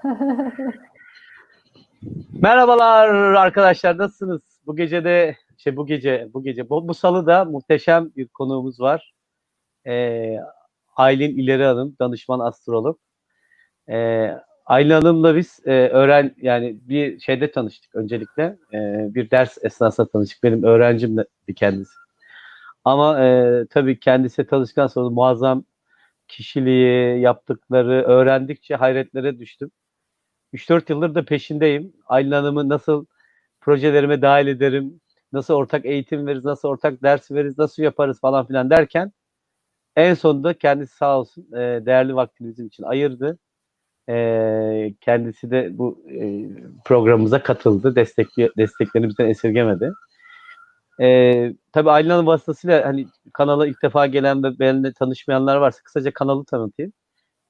Merhabalar arkadaşlar nasılsınız? Bu gece de şey bu gece bu gece bu, bu salı da muhteşem bir konuğumuz var. Ee, Aylin İleri Hanım danışman astrolog. Ee, Aylin Hanım'la biz e, öğren yani bir şeyde tanıştık öncelikle. Ee, bir ders esnasında tanıştık. Benim öğrencim de kendisi. Ama e, tabii kendisi tanıştıktan sonra muazzam kişiliği, yaptıkları öğrendikçe hayretlere düştüm. 3-4 yıldır da peşindeyim. Aylin Hanım'ı nasıl projelerime dahil ederim, nasıl ortak eğitim veririz, nasıl ortak ders veririz, nasıl yaparız falan filan derken en sonunda kendisi sağ olsun e, değerli vaktini bizim için ayırdı. E, kendisi de bu e, programımıza katıldı. Destekli, desteklerini bizden esirgemedi. E, tabii Aylin Hanım vasıtasıyla hani kanala ilk defa gelen ve benimle tanışmayanlar varsa kısaca kanalı tanıtayım.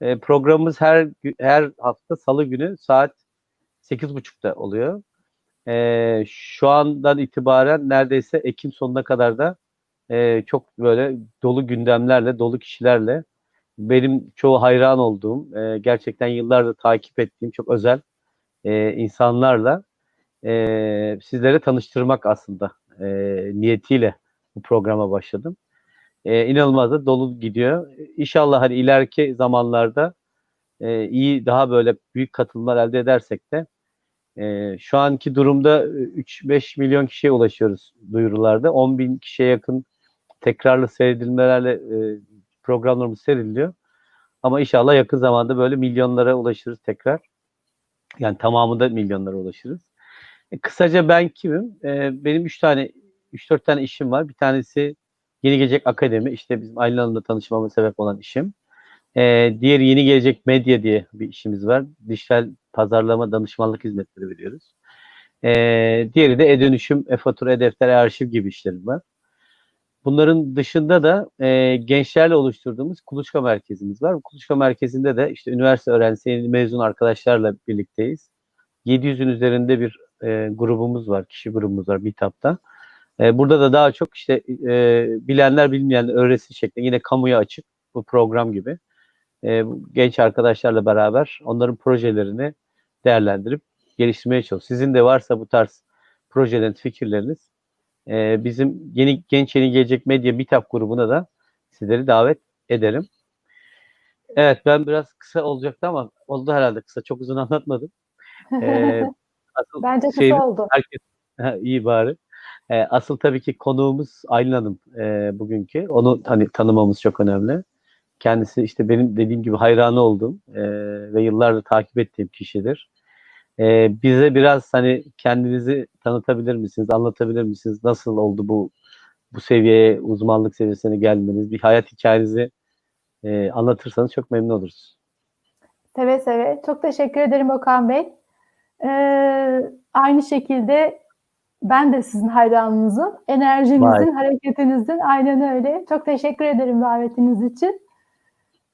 E, programımız her her hafta salı günü saat 8.30'da oluyor. E, şu andan itibaren neredeyse Ekim sonuna kadar da e, çok böyle dolu gündemlerle, dolu kişilerle benim çoğu hayran olduğum, e, gerçekten yıllardır takip ettiğim çok özel e, insanlarla e, sizlere tanıştırmak aslında e, niyetiyle bu programa başladım e, inanılmaz da dolu gidiyor. İnşallah hani ileriki zamanlarda e, iyi daha böyle büyük katılımlar elde edersek de e, şu anki durumda 3-5 milyon kişiye ulaşıyoruz duyurularda. 10 bin kişiye yakın tekrarlı seyredilmelerle e, programlarımız seriliyor. Ama inşallah yakın zamanda böyle milyonlara ulaşırız tekrar. Yani tamamında milyonlara ulaşırız. E, kısaca ben kimim? E, benim 3 tane 3-4 tane işim var. Bir tanesi Yeni Gelecek Akademi işte bizim Aylin Hanım'la tanışmama sebep olan işim. Ee, diğeri Yeni Gelecek Medya diye bir işimiz var. Dijital pazarlama danışmanlık hizmetleri veriyoruz. Ee, diğeri de e-dönüşüm, e-fatura, e-defter, e-arşiv gibi işlerim var. Bunların dışında da e, gençlerle oluşturduğumuz Kuluçka Merkezimiz var. Bu Kuluçka Merkezi'nde de işte üniversite öğrencisi, mezun arkadaşlarla birlikteyiz. 700'ün üzerinde bir e, grubumuz var, kişi grubumuz var Meetup'ta. E, burada da daha çok işte e, bilenler bilmeyenler öğretisi şeklinde yine kamuya açık bu program gibi. E, genç arkadaşlarla beraber onların projelerini değerlendirip geliştirmeye çalışıyoruz. Sizin de varsa bu tarz projelerin fikirleriniz e, bizim yeni genç yeni gelecek medya Meetup grubuna da sizleri davet ederim. Evet ben biraz kısa olacaktı ama oldu herhalde kısa. Çok uzun anlatmadım. Ee, Bence kısa şeyini, oldu. Herkes, iyi bari. E, asıl tabii ki konuğumuz Aylin Hanım e, bugünkü. Onu hani tanımamız çok önemli. Kendisi işte benim dediğim gibi hayranı olduğum e, ve yıllardır takip ettiğim kişidir. E, bize biraz hani kendinizi tanıtabilir misiniz, anlatabilir misiniz? Nasıl oldu bu bu seviyeye, uzmanlık seviyesine gelmeniz? Bir hayat hikayenizi e, anlatırsanız çok memnun oluruz. Seve seve. Çok teşekkür ederim Okan Bey. Ee, aynı şekilde ben de sizin hayranınızım. Enerjinizin, Vay. hareketinizin aynen öyle. Çok teşekkür ederim davetiniz için.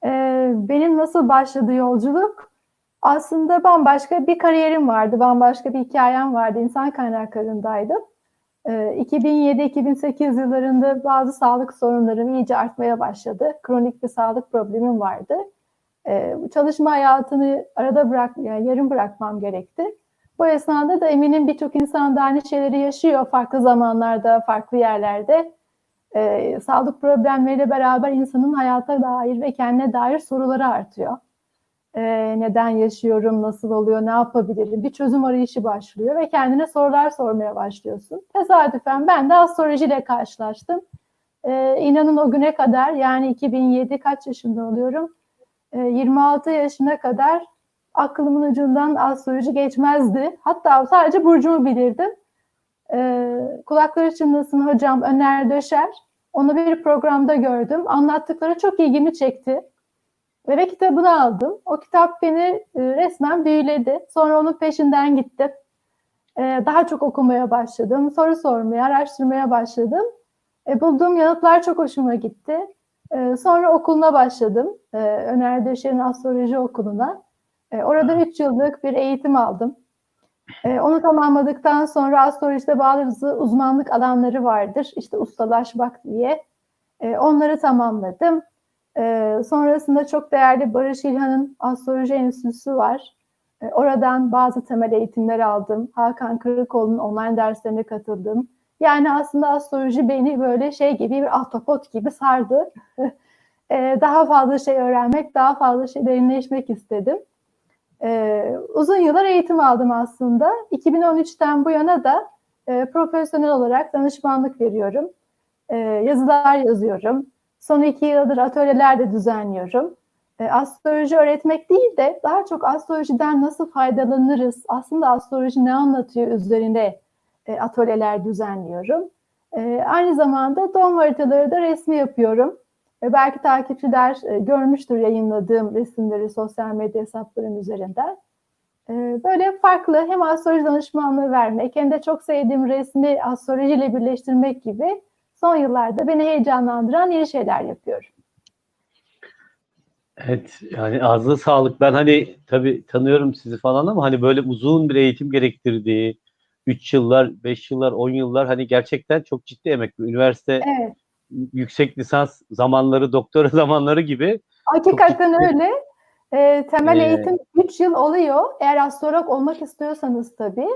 Ee, benim nasıl başladı yolculuk? Aslında bambaşka bir kariyerim vardı, bambaşka bir hikayem vardı. İnsan kaynaklarındaydım. Ee, 2007-2008 yıllarında bazı sağlık sorunlarım iyice artmaya başladı. Kronik bir sağlık problemim vardı. Ee, çalışma hayatını arada bırak, yani yarım bırakmam gerekti. Bu esnada da eminim birçok insan da aynı şeyleri yaşıyor farklı zamanlarda, farklı yerlerde. Ee, sağlık problemleriyle beraber insanın hayata dair ve kendine dair soruları artıyor. e, neden yaşıyorum, nasıl oluyor, ne yapabilirim? Bir çözüm arayışı başlıyor ve kendine sorular sormaya başlıyorsun. Tesadüfen ben de astrolojiyle karşılaştım. E, inanın o güne kadar yani 2007 kaç yaşında oluyorum? E, 26 yaşına kadar aklımın ucundan astroloji geçmezdi. Hatta sadece burcumu bilirdim. E, kulakları çınlasın hocam Öner Döşer. Onu bir programda gördüm. Anlattıkları çok ilgimi çekti. Ve kitabını aldım. O kitap beni e, resmen büyüledi. Sonra onun peşinden gittim. E, daha çok okumaya başladım. Soru sormaya, araştırmaya başladım. E, bulduğum yanıtlar çok hoşuma gitti. E, sonra okuluna başladım. E, Öner Döşer'in astroloji okuluna. E, orada 3 yıllık bir eğitim aldım. E, onu tamamladıktan sonra astrolojide bazı uzmanlık alanları vardır. İşte ustalaşmak diye. E, onları tamamladım. E, sonrasında çok değerli Barış İlhan'ın Astroloji Enstitüsü var. E, oradan bazı temel eğitimler aldım. Hakan Kırıkoğlu'nun online derslerine katıldım. Yani aslında astroloji beni böyle şey gibi bir ahtapot gibi sardı. e, daha fazla şey öğrenmek, daha fazla şey derinleşmek istedim. E, uzun yıllar eğitim aldım aslında. 2013'ten bu yana da e, profesyonel olarak danışmanlık veriyorum. E, yazılar yazıyorum. Son iki yıldır atölyeler de düzenliyorum. E, astroloji öğretmek değil de daha çok astrolojiden nasıl faydalanırız, aslında astroloji ne anlatıyor üzerine e, atölyeler düzenliyorum. E, aynı zamanda doğum haritaları da resmi yapıyorum. E, belki takipçiler e, görmüştür yayınladığım resimleri sosyal medya hesaplarım üzerinden. E, böyle farklı hem astroloji danışmanlığı vermek hem de çok sevdiğim resmi astrolojiyle birleştirmek gibi son yıllarda beni heyecanlandıran yeni şeyler yapıyorum. Evet yani ağzına sağlık. Ben hani tabii tanıyorum sizi falan ama hani böyle uzun bir eğitim gerektirdiği 3 yıllar, 5 yıllar, 10 yıllar hani gerçekten çok ciddi emek. Üniversite evet. Yüksek lisans zamanları, doktora zamanları gibi. Hakikaten öyle. E, temel ee, eğitim 3 yıl oluyor. Eğer astrolog olmak istiyorsanız tabii.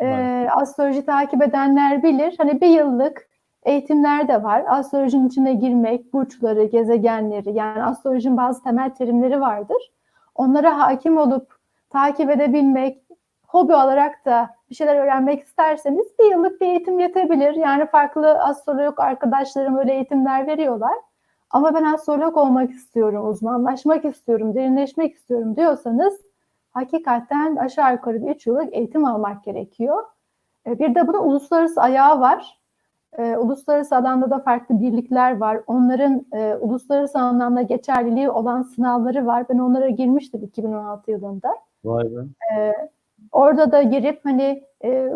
E, astroloji takip edenler bilir. Hani bir yıllık eğitimler de var. Astrolojinin içine girmek, burçları, gezegenleri yani astrolojinin bazı temel terimleri vardır. Onlara hakim olup takip edebilmek, hobi olarak da bir şeyler öğrenmek isterseniz bir yıllık bir eğitim yetebilir. Yani farklı astrolog arkadaşlarım öyle eğitimler veriyorlar. Ama ben astrolog olmak istiyorum, uzmanlaşmak istiyorum, derinleşmek istiyorum diyorsanız hakikaten aşağı yukarı bir 3 yıllık eğitim almak gerekiyor. E, bir de bunun uluslararası ayağı var. E, uluslararası alanda da farklı birlikler var. Onların e, uluslararası anlamda geçerliliği olan sınavları var. Ben onlara girmiştim 2016 yılında. Vay be. E, orada da girip hani e,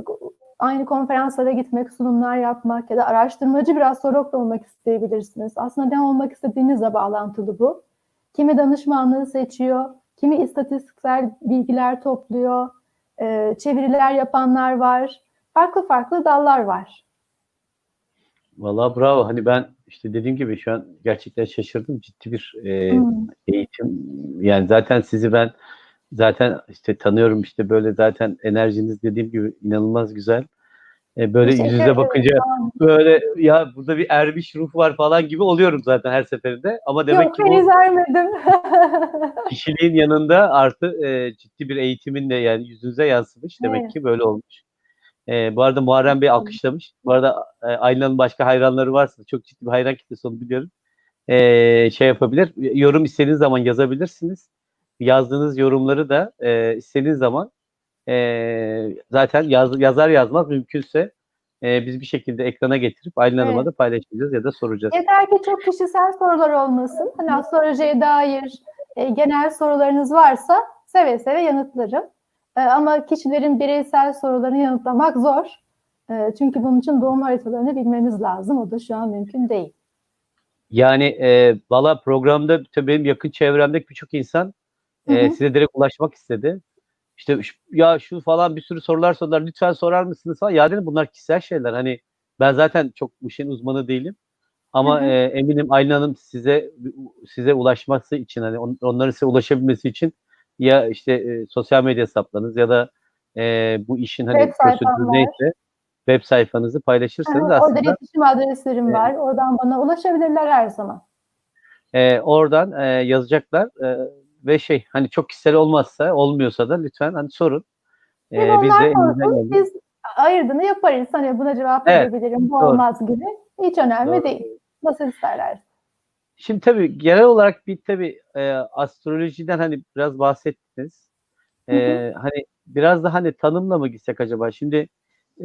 aynı konferanslara gitmek, sunumlar yapmak ya da araştırmacı bir astrolog da olmak isteyebilirsiniz. Aslında ne olmak istediğinizle bağlantılı bu. Kimi danışmanlığı seçiyor, kimi istatistiksel bilgiler topluyor, e, çeviriler yapanlar var. Farklı farklı dallar var. Valla bravo. Hani ben işte dediğim gibi şu an gerçekten şaşırdım. Ciddi bir e, hmm. eğitim. Yani zaten sizi ben zaten işte tanıyorum işte böyle zaten enerjiniz dediğim gibi inanılmaz güzel. E, böyle yüz yüze bakınca böyle ya burada bir ermiş ruh var falan gibi oluyorum zaten her seferinde. Ama demek Yok, ki henüz ermedim. kişiliğin yanında artı e, ciddi bir eğitimin de yani yüzünüze yansımış. Demek evet. ki böyle olmuş. E, bu arada Muharrem Bey alkışlamış. Bu arada e, Aynan'ın başka hayranları varsa çok ciddi bir hayran kitlesi onu biliyorum. E, şey yapabilir. Yorum istediğiniz zaman yazabilirsiniz. Yazdığınız yorumları da e, istediğiniz zaman e, zaten yaz, yazar yazmaz mümkünse e, biz bir şekilde ekrana getirip Aylin evet. Hanım'a da paylaşacağız ya da soracağız. Yeter ki çok kişisel sorular olmasın. Hani astrolojiye dair e, genel sorularınız varsa seve seve yanıtlarım. E, ama kişilerin bireysel sorularını yanıtlamak zor. E, çünkü bunun için doğum haritalarını bilmemiz lazım. O da şu an mümkün değil. Yani e, valla programda tabii benim yakın çevremdeki birçok insan e, size direkt ulaşmak istedi. İşte ya şu falan bir sürü sorular sordular lütfen sorar mısınız falan. Ya dedim bunlar kişisel şeyler. Hani ben zaten çok bu işin uzmanı değilim. Ama hı hı. E, eminim Aylin Hanım size size ulaşması için hani on, onların size ulaşabilmesi için ya işte e, sosyal medya hesaplarınız ya da e, bu işin hani prosedürü neyse web sayfanızı paylaşırsanız Hı, aslında. Orada iletişim adreslerim e, var. Oradan bana ulaşabilirler her zaman. E, oradan e, yazacaklar. E, ve şey hani çok kişisel olmazsa olmuyorsa da lütfen hani sorun. Ee, biz de elimizden biz ayırdığını yaparız. Hani buna cevap Evet, verebilirim, bu doğru. olmaz gibi. Hiç önemli Doğru. değil. Nasıl isterler. Şimdi tabii genel olarak bir tabii e, astrolojiden hani biraz bahsettiniz. Hı hı. E, hani biraz da hani tanımla mı gitsek acaba? Şimdi e,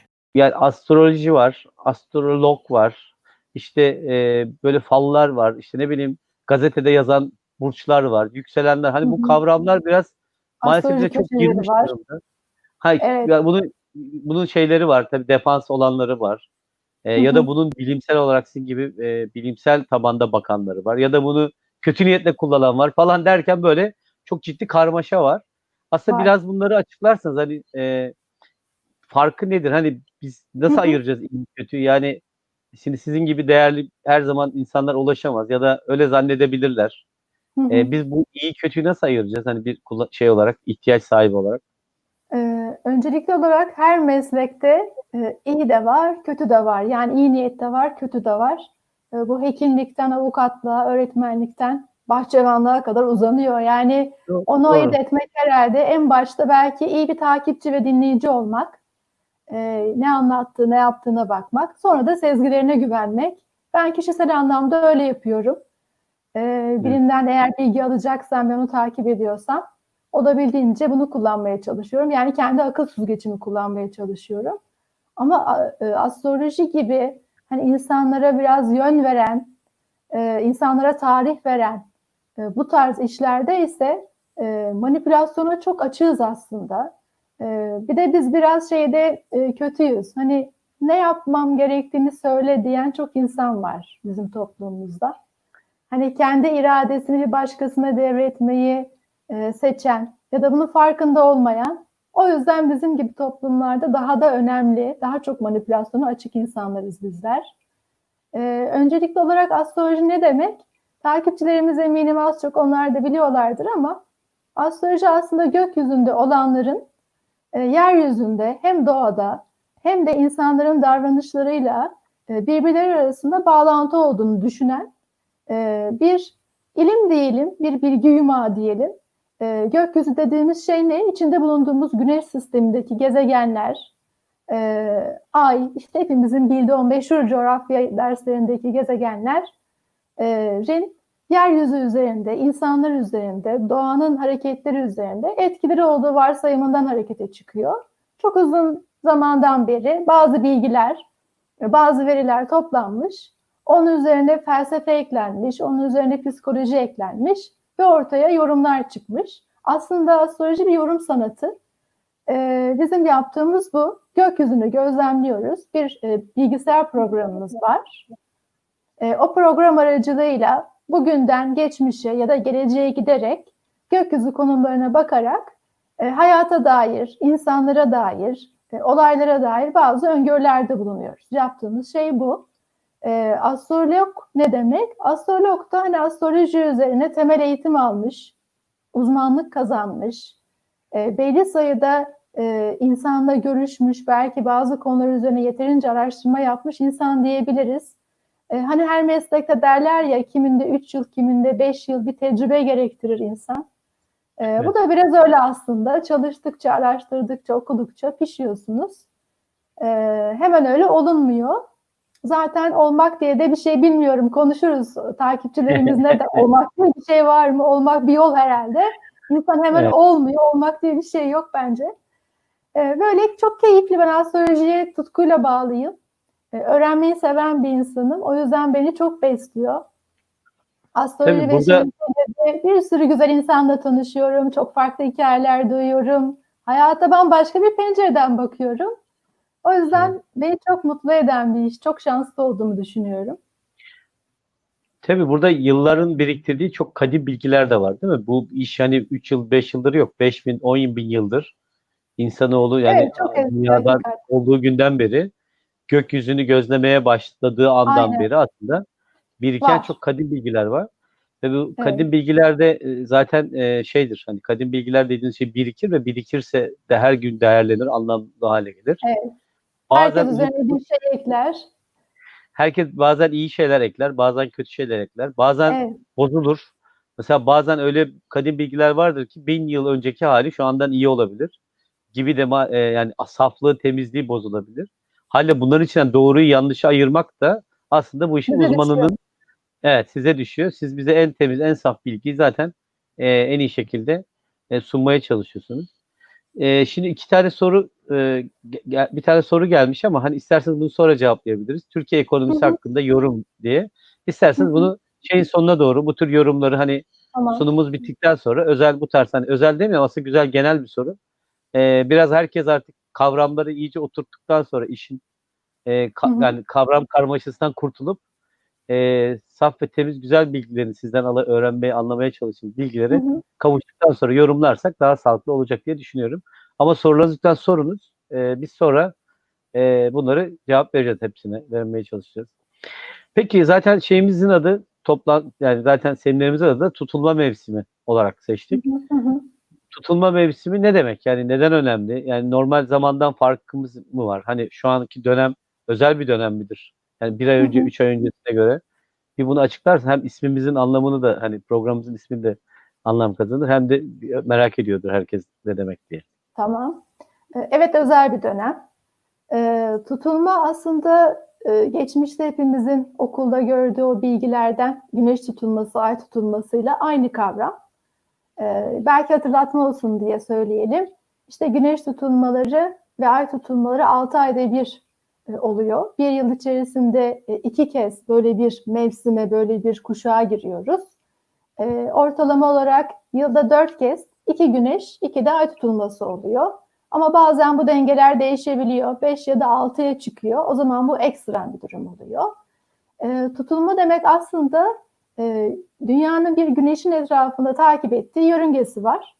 Yani astroloji var, astrolog var, işte e, böyle fallar var, işte ne bileyim gazetede yazan burçlar var, yükselenler. Hani bu kavramlar biraz maalesef bize çok girmiş var. durumda. Hayır, Evet. yani bunun bunun şeyleri var tabii defans olanları var. E, ya da bunun bilimsel olarak sizin gibi e, bilimsel tabanda bakanları var. Ya da bunu kötü niyetle kullanan var falan derken böyle çok ciddi karmaşa var. Aslında Var. biraz bunları açıklarsanız hani e, farkı nedir? Hani biz nasıl Hı hı. ayıracağız iyi kötü? Yani şimdi sizin gibi değerli her zaman insanlar ulaşamaz ya da öyle zannedebilirler. Hı hı. Biz bu iyi kötüyü nasıl ayıracağız? Hani bir şey olarak, ihtiyaç sahibi olarak. Ee, öncelikli olarak her meslekte e, iyi de var, kötü de var. Yani iyi niyet de var, kötü de var. E, bu hekimlikten, avukatlığa, öğretmenlikten, bahçıvanlığa kadar uzanıyor. Yani onu Doğru. ayırt etmek herhalde en başta belki iyi bir takipçi ve dinleyici olmak, e, ne anlattığı, ne yaptığına bakmak, sonra da sezgilerine güvenmek. Ben kişisel anlamda öyle yapıyorum. E, birinden eğer bilgi alacaksam ve onu takip ediyorsam, olabildiğince bunu kullanmaya çalışıyorum. Yani kendi akıl süzgecimi kullanmaya çalışıyorum. Ama e, astroloji gibi hani insanlara biraz yön veren, e, insanlara tarih veren e, bu tarz işlerde ise e, manipülasyona çok açığız aslında. E, bir de biz biraz şeyde e, kötüyüz. Hani ne yapmam gerektiğini söyle diyen çok insan var bizim toplumumuzda. Hani kendi iradesini bir başkasına devretmeyi e, seçen ya da bunun farkında olmayan o yüzden bizim gibi toplumlarda daha da önemli, daha çok manipülasyona açık insanlarız bizler. E, öncelikli olarak astroloji ne demek? Takipçilerimiz eminim az çok onlar da biliyorlardır ama astroloji aslında gökyüzünde olanların e, yeryüzünde hem doğada hem de insanların davranışlarıyla e, birbirleri arasında bağlantı olduğunu düşünen e, bir ilim diyelim, bir bilgi yumağı diyelim. E, gökyüzü dediğimiz şey ne? İçinde bulunduğumuz güneş sistemindeki gezegenler, e, ay, işte hepimizin bildiği o meşhur coğrafya derslerindeki gezegenlerin yeryüzü üzerinde, insanlar üzerinde, doğanın hareketleri üzerinde etkileri olduğu varsayımından harekete çıkıyor. Çok uzun zamandan beri bazı bilgiler, bazı veriler toplanmış, onun üzerine felsefe eklenmiş, onun üzerine psikoloji eklenmiş ve ortaya yorumlar çıkmış. Aslında astroloji bir yorum sanatı. Ee, bizim yaptığımız bu. Gökyüzünü gözlemliyoruz. Bir e, bilgisayar programımız var. E, o program aracılığıyla bugünden geçmişe ya da geleceğe giderek gökyüzü konumlarına bakarak e, hayata dair, insanlara dair, e, olaylara dair bazı öngörülerde bulunuyoruz. Yaptığımız şey bu. E, astrolog ne demek? Astrolog da hani astroloji üzerine temel eğitim almış, uzmanlık kazanmış, e, belli sayıda e, insanla görüşmüş, belki bazı konular üzerine yeterince araştırma yapmış insan diyebiliriz. E, hani her meslekte derler ya kiminde 3 yıl, kiminde 5 yıl bir tecrübe gerektirir insan. E, evet. Bu da biraz öyle aslında. Çalıştıkça, araştırdıkça, okudukça pişiyorsunuz. E, hemen öyle olunmuyor. Zaten olmak diye de bir şey bilmiyorum. Konuşuruz takipçilerimizle de olmak diye bir şey var mı? Olmak bir yol herhalde. İnsan hemen Evet. olmuyor. Olmak diye bir şey yok bence. Böyle çok keyifli. Ben astrolojiye tutkuyla bağlıyım. Ee, öğrenmeyi seven bir insanım. O yüzden beni çok besliyor. Astroloji Tabii ve burada- bir sürü güzel insanla tanışıyorum. Çok farklı hikayeler duyuyorum. Hayata bambaşka bir pencereden bakıyorum. O yüzden beni çok mutlu eden bir iş. Çok şanslı olduğumu düşünüyorum. Tabii burada yılların biriktirdiği çok kadim bilgiler de var değil mi? Bu iş hani 3 yıl 5 yıldır yok. 5 bin 10 bin yıldır insanoğlu yani Evet, dünyada olduğu günden beri gökyüzünü gözlemeye başladığı andan Aynen. beri aslında biriken Var. çok kadim bilgiler var. Ve bu Evet. kadim bilgilerde e, zaten e, şeydir hani kadim bilgiler dediğiniz şey birikir ve birikirse de her gün değerlenir, anlamlı hale gelir. Evet. Bazen Herkes üzerine bir şey ekler. herkes bazen iyi şeyler ekler, bazen kötü şeyler ekler. Bazen Evet. bozulur. Mesela bazen öyle kadim bilgiler vardır ki bin yıl önceki hali şu andan iyi olabilir. Gibi de e, yani saflığı, temizliği bozulabilir. Halle bunların içinden doğruyu yanlışı ayırmak da aslında bu işin Size uzmanının evet size düşüyor. Siz bize en temiz, en saf bilgiyi zaten e, en iyi şekilde e, sunmaya çalışıyorsunuz. E, şimdi iki tane soru e, bir tane soru gelmiş ama hani isterseniz bunu sonra cevaplayabiliriz. Türkiye ekonomisi Hı hı. hakkında yorum diye. İsterseniz bunu şeyin sonuna doğru bu tür yorumları hani Tamam. sunumumuz bittikten sonra özel bu tarz hani özel demiyorum aslında güzel genel bir soru. Ee, biraz herkes artık kavramları iyice oturttuktan sonra işin e, ka- Hı hı. yani kavram karmaşasından kurtulup e, saf ve temiz güzel bilgilerini sizden ala öğrenmeye anlamaya çalışın bilgileri Hı hı. kavuştuktan sonra yorumlarsak daha sağlıklı olacak diye düşünüyorum. Ama sorularınızı lütfen sorunuz. Ee, biz sonra e, bunları cevap vereceğiz hepsine. Vermeye çalışacağız. Peki zaten şeyimizin adı toplan yani zaten seminerimizin adı da tutulma mevsimi olarak seçtik. Hı hı. Tutulma mevsimi ne demek? Yani neden önemli? Yani normal zamandan farkımız mı var? Hani şu anki dönem özel bir dönem midir? Yani bir ay Hı önce, hı. üç ay öncesine göre. Bir bunu açıklarsan hem ismimizin anlamını da hani programımızın ismini de anlam kazanır hem de merak ediyordur herkes ne demek diye. Tamam. Ee, Evet özel bir dönem. Ee, tutulma aslında e, geçmişte hepimizin okulda gördüğü o bilgilerden güneş tutulması, ay tutulmasıyla aynı kavram. Ee, belki hatırlatma olsun diye söyleyelim. İşte güneş tutulmaları ve ay tutulmaları 6 ayda bir e, oluyor. Bir yıl içerisinde e, iki kez böyle bir mevsime, böyle bir kuşağa giriyoruz. E, ortalama olarak yılda dört kez iki güneş, iki de ay tutulması oluyor. Ama bazen bu dengeler değişebiliyor. 5 ya da 6'ya çıkıyor. O zaman bu ekstrem bir durum oluyor. E, tutulma demek aslında e, dünyanın bir güneşin etrafında takip ettiği yörüngesi var.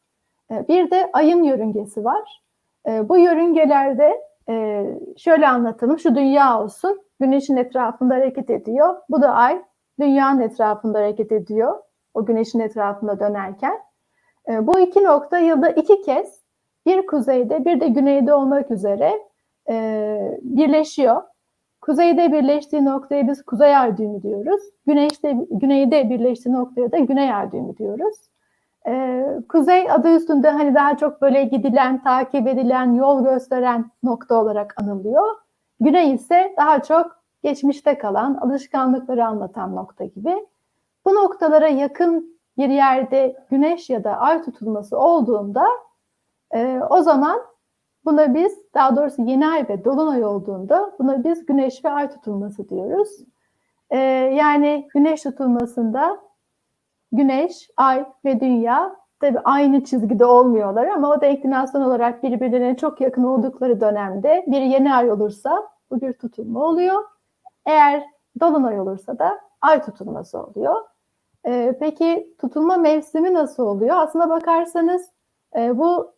E, bir de ayın yörüngesi var. E, bu yörüngelerde e, şöyle anlatalım. Şu dünya olsun. Güneşin etrafında hareket ediyor. Bu da ay. Dünyanın etrafında hareket ediyor. O güneşin etrafında dönerken. E, bu iki nokta yılda iki kez bir kuzeyde bir de güneyde olmak üzere e, birleşiyor. Kuzeyde birleştiği noktaya biz kuzey ay düğümü diyoruz. Güneşte, güneyde birleştiği noktaya da güney ay düğümü diyoruz. Ee, kuzey adı üstünde hani daha çok böyle gidilen, takip edilen, yol gösteren nokta olarak anılıyor. Güney ise daha çok geçmişte kalan, alışkanlıkları anlatan nokta gibi. Bu noktalara yakın bir yerde güneş ya da ay tutulması olduğunda e, o zaman buna biz daha doğrusu yeni ay ve dolunay olduğunda buna biz güneş ve ay tutulması diyoruz. Ee, yani güneş tutulmasında güneş, ay ve dünya tabi aynı çizgide olmuyorlar ama o denklinasyon olarak birbirlerine çok yakın oldukları dönemde bir yeni ay olursa bu bir tutulma oluyor. Eğer dolunay olursa da ay tutulması oluyor. Ee, peki tutulma mevsimi nasıl oluyor? Aslına bakarsanız e, bu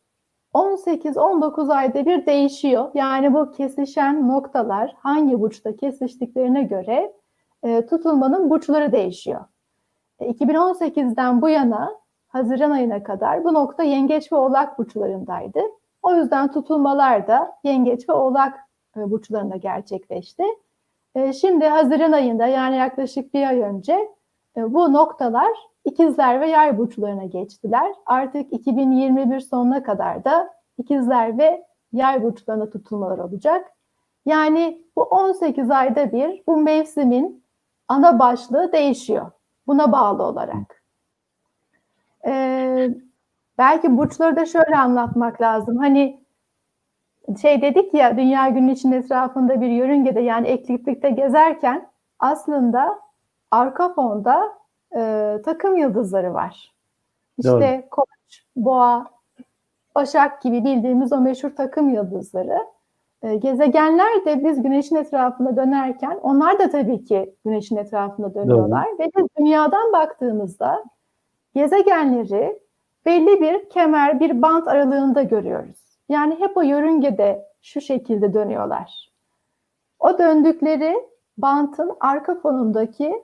18-19 ayda bir değişiyor. Yani bu kesişen noktalar hangi burçta kesiştiklerine göre e, tutulmanın burçları değişiyor. E, 2018'den bu yana Haziran ayına kadar bu nokta Yengeç ve Oğlak burçlarındaydı. O yüzden tutulmalar da Yengeç ve Oğlak e, burçlarında gerçekleşti. E, şimdi Haziran ayında yani yaklaşık bir ay önce e, bu noktalar İkizler ve Yay burçlarına geçtiler. Artık 2021 sonuna kadar da İkizler ve Yay burçlarına tutulmalar olacak. Yani bu 18 ayda bir bu mevsimin ana başlığı değişiyor. Buna bağlı olarak. Ee, belki burçları da şöyle anlatmak lazım. Hani şey dedik ya dünya güneşin etrafında bir yörüngede yani ekliptikte gezerken aslında arka fonda e, takım yıldızları var. İşte Doğru. Koç, Boğa, Başak gibi bildiğimiz o meşhur takım yıldızları. E, gezegenler de biz güneşin etrafında dönerken onlar da tabii ki güneşin etrafında dönüyorlar. Ve biz dünyadan baktığımızda gezegenleri belli bir kemer, bir bant aralığında görüyoruz. Yani hep o yörüngede şu şekilde dönüyorlar. O döndükleri bantın arka fonundaki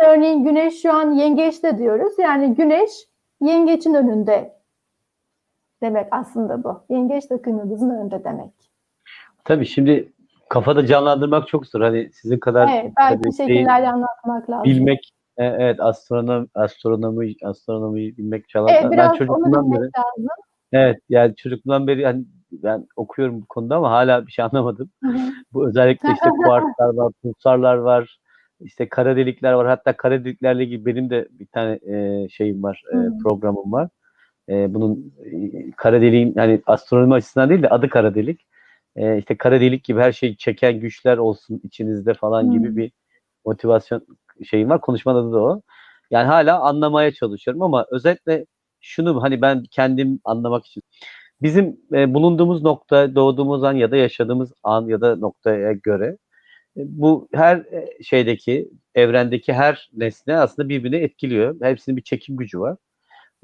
Örneğin Güneş şu an yengeçte diyoruz. Yani Güneş yengeçin önünde demek aslında bu. Yengeç takım yıldızın önünde demek. Tabii şimdi kafada canlandırmak çok zor. Hani sizin kadar Evet, belki şey, şekillerle anlatmak lazım. bilmek e, evet astronom astronomi astronomiyi bilmek çalar. Evet, ben çocukluğumdan beri lazım. evet yani çocukluğumdan beri hani ben okuyorum bu konuda ama hala bir şey anlamadım. Bu özellikle işte kuarklar var, pulsarlar var, işte kara delikler var. Hatta kara deliklerle ilgili benim de bir tane e, şeyim var, e, programım var. E, bunun e, kara deliğin yani astronomi açısından değil de adı kara delik. E, işte kara delik gibi her şeyi çeken güçler olsun içinizde falan Hı. gibi bir motivasyon şeyim var. Konuşmanın adı da o. Yani hala anlamaya çalışıyorum ama özetle şunu hani ben kendim anlamak için bizim e, bulunduğumuz nokta, doğduğumuz an ya da yaşadığımız an ya da noktaya göre bu her e, şeydeki, evrendeki her nesne aslında birbirini etkiliyor. Hepsinin bir çekim gücü var.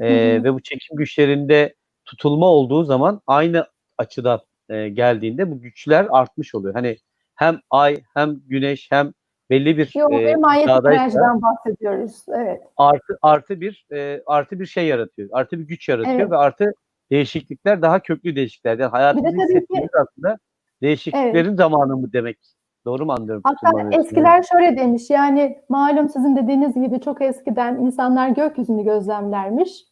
E, hı. Ve bu çekim güçlerinde tutulma olduğu zaman aynı açıdan e, geldiğinde bu güçler artmış oluyor. Hani hem ay hem güneş hem belli bir Yok, e, manyetik enerjiden bahsediyoruz. Evet. artı artı bir e, artı bir şey yaratıyor. Artı bir güç yaratıyor Evet. ve artı değişiklikler daha köklü değişiklikler. Yani hayatımızı ki- hissettiğimiz aslında değişikliklerin zamanı mı demek. Doğru mu anlıyorum? Hatta eskiler şöyle demiş yani malum sizin dediğiniz gibi çok eskiden insanlar gökyüzünü gözlemlermiş.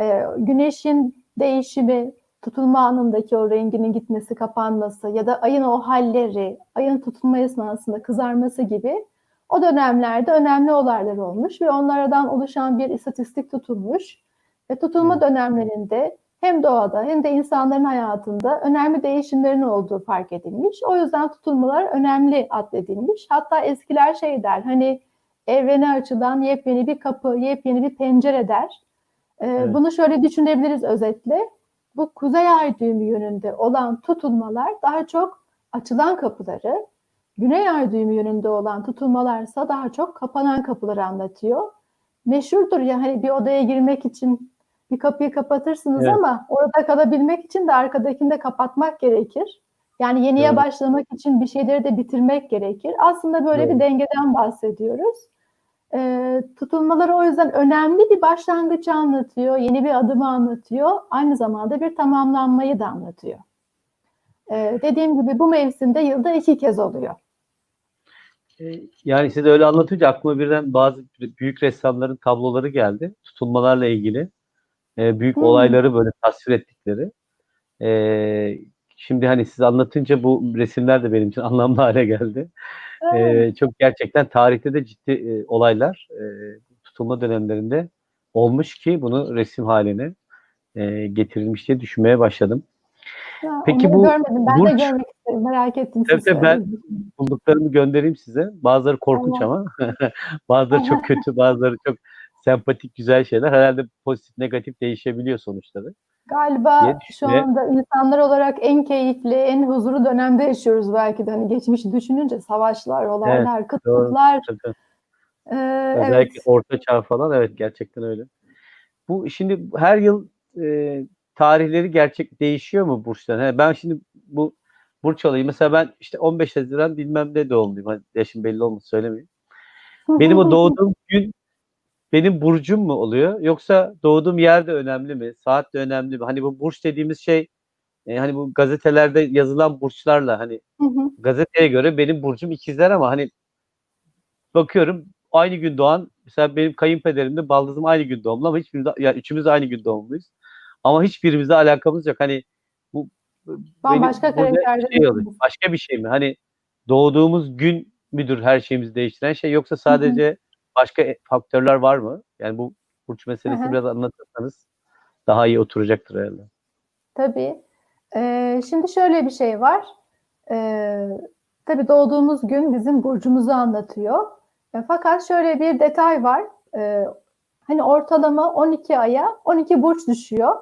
Ee, güneşin değişimi, tutulma anındaki o renginin gitmesi, kapanması ya da ayın o halleri, ayın tutulma esnasında kızarması gibi o dönemlerde önemli olaylar olmuş ve onlardan oluşan bir istatistik tutulmuş. Ve tutulma dönemlerinde hem doğada hem de insanların hayatında önemli değişimlerin olduğu fark edilmiş. O yüzden tutulmalar önemli addedilmiş. Hatta eskiler şey der hani evrene açılan yepyeni bir kapı, yepyeni bir pencere der. Ee, Evet. Bunu şöyle düşünebiliriz özetle. Bu kuzey ay düğümü yönünde olan tutulmalar daha çok açılan kapıları, güney ay düğümü yönünde olan tutulmalarsa daha çok kapanan kapıları anlatıyor. Meşhurdur ya hani bir odaya girmek için bir kapıyı kapatırsınız Evet. ama orada kalabilmek için de arkadakini de kapatmak gerekir. Yani yeniye Doğru. başlamak için bir şeyleri de bitirmek gerekir. Aslında böyle Doğru. bir dengeden bahsediyoruz. Ee, tutulmalar o yüzden önemli bir başlangıç anlatıyor, yeni bir adımı anlatıyor, aynı zamanda bir tamamlanmayı da anlatıyor. Ee, dediğim gibi bu mevsimde yılda iki kez oluyor. Yani siz öyle anlatınca aklıma birden bazı büyük ressamların tabloları geldi. Tutulmalarla ilgili. E, büyük Hmm. olayları böyle tasvir ettikleri. E, şimdi hani siz anlatınca bu resimler de benim için anlamlı hale geldi. Evet. E, çok gerçekten tarihte de ciddi e, olaylar e, tutulma dönemlerinde olmuş ki bunu resim haline e, getirilmiş diye düşünmeye başladım. Ya, Peki bu görmedim. Ben de burç- görmek isterim. Merak ettim. Tabii ben- bulduklarımı göndereyim size. Bazıları korkunç ama bazıları çok kötü, bazıları çok sempatik, güzel şeyler. Herhalde pozitif, negatif değişebiliyor sonuçları. Galiba şu anda insanlar olarak en keyifli, en huzurlu dönemde yaşıyoruz belki de. Hani geçmişi düşününce savaşlar, olaylar, kıtlıklar. Tabii. Ee, Özellikle evet. orta çağ falan evet gerçekten öyle. Bu şimdi her yıl e, tarihleri gerçek değişiyor mu burçların? He, ben şimdi bu burç alayım. Mesela ben işte 15 Haziran bilmem ne doğumluyum. Hani yaşım belli olmasın söylemeyeyim. Benim o doğduğum gün benim burcum mu oluyor? Yoksa doğduğum yer de önemli mi? Saat de önemli mi? Hani bu burç dediğimiz şey e, hani bu gazetelerde yazılan burçlarla hani Hı hı. gazeteye göre benim burcum ikizler ama hani bakıyorum aynı gün doğan mesela benim kayınpederimle baldızım aynı gün doğumlu ama hiçbirimiz yani üçümüz aynı gün doğumluyuz. Ama hiçbirimizle alakamız yok. Hani bu Bambaşka karakterler. şey. Başka bir şey mi? Hani doğduğumuz gün müdür her şeyimizi değiştiren şey yoksa sadece başka e- faktörler var mı? Yani bu burç meselesini Hı hı. biraz anlatırsanız daha iyi oturacaktır herhalde. Tabii. Ee, şimdi şöyle bir şey var. Ee, tabii doğduğumuz gün bizim burcumuzu anlatıyor. E, fakat şöyle bir detay var. Ee, hani ortalama 12 aya 12 burç düşüyor.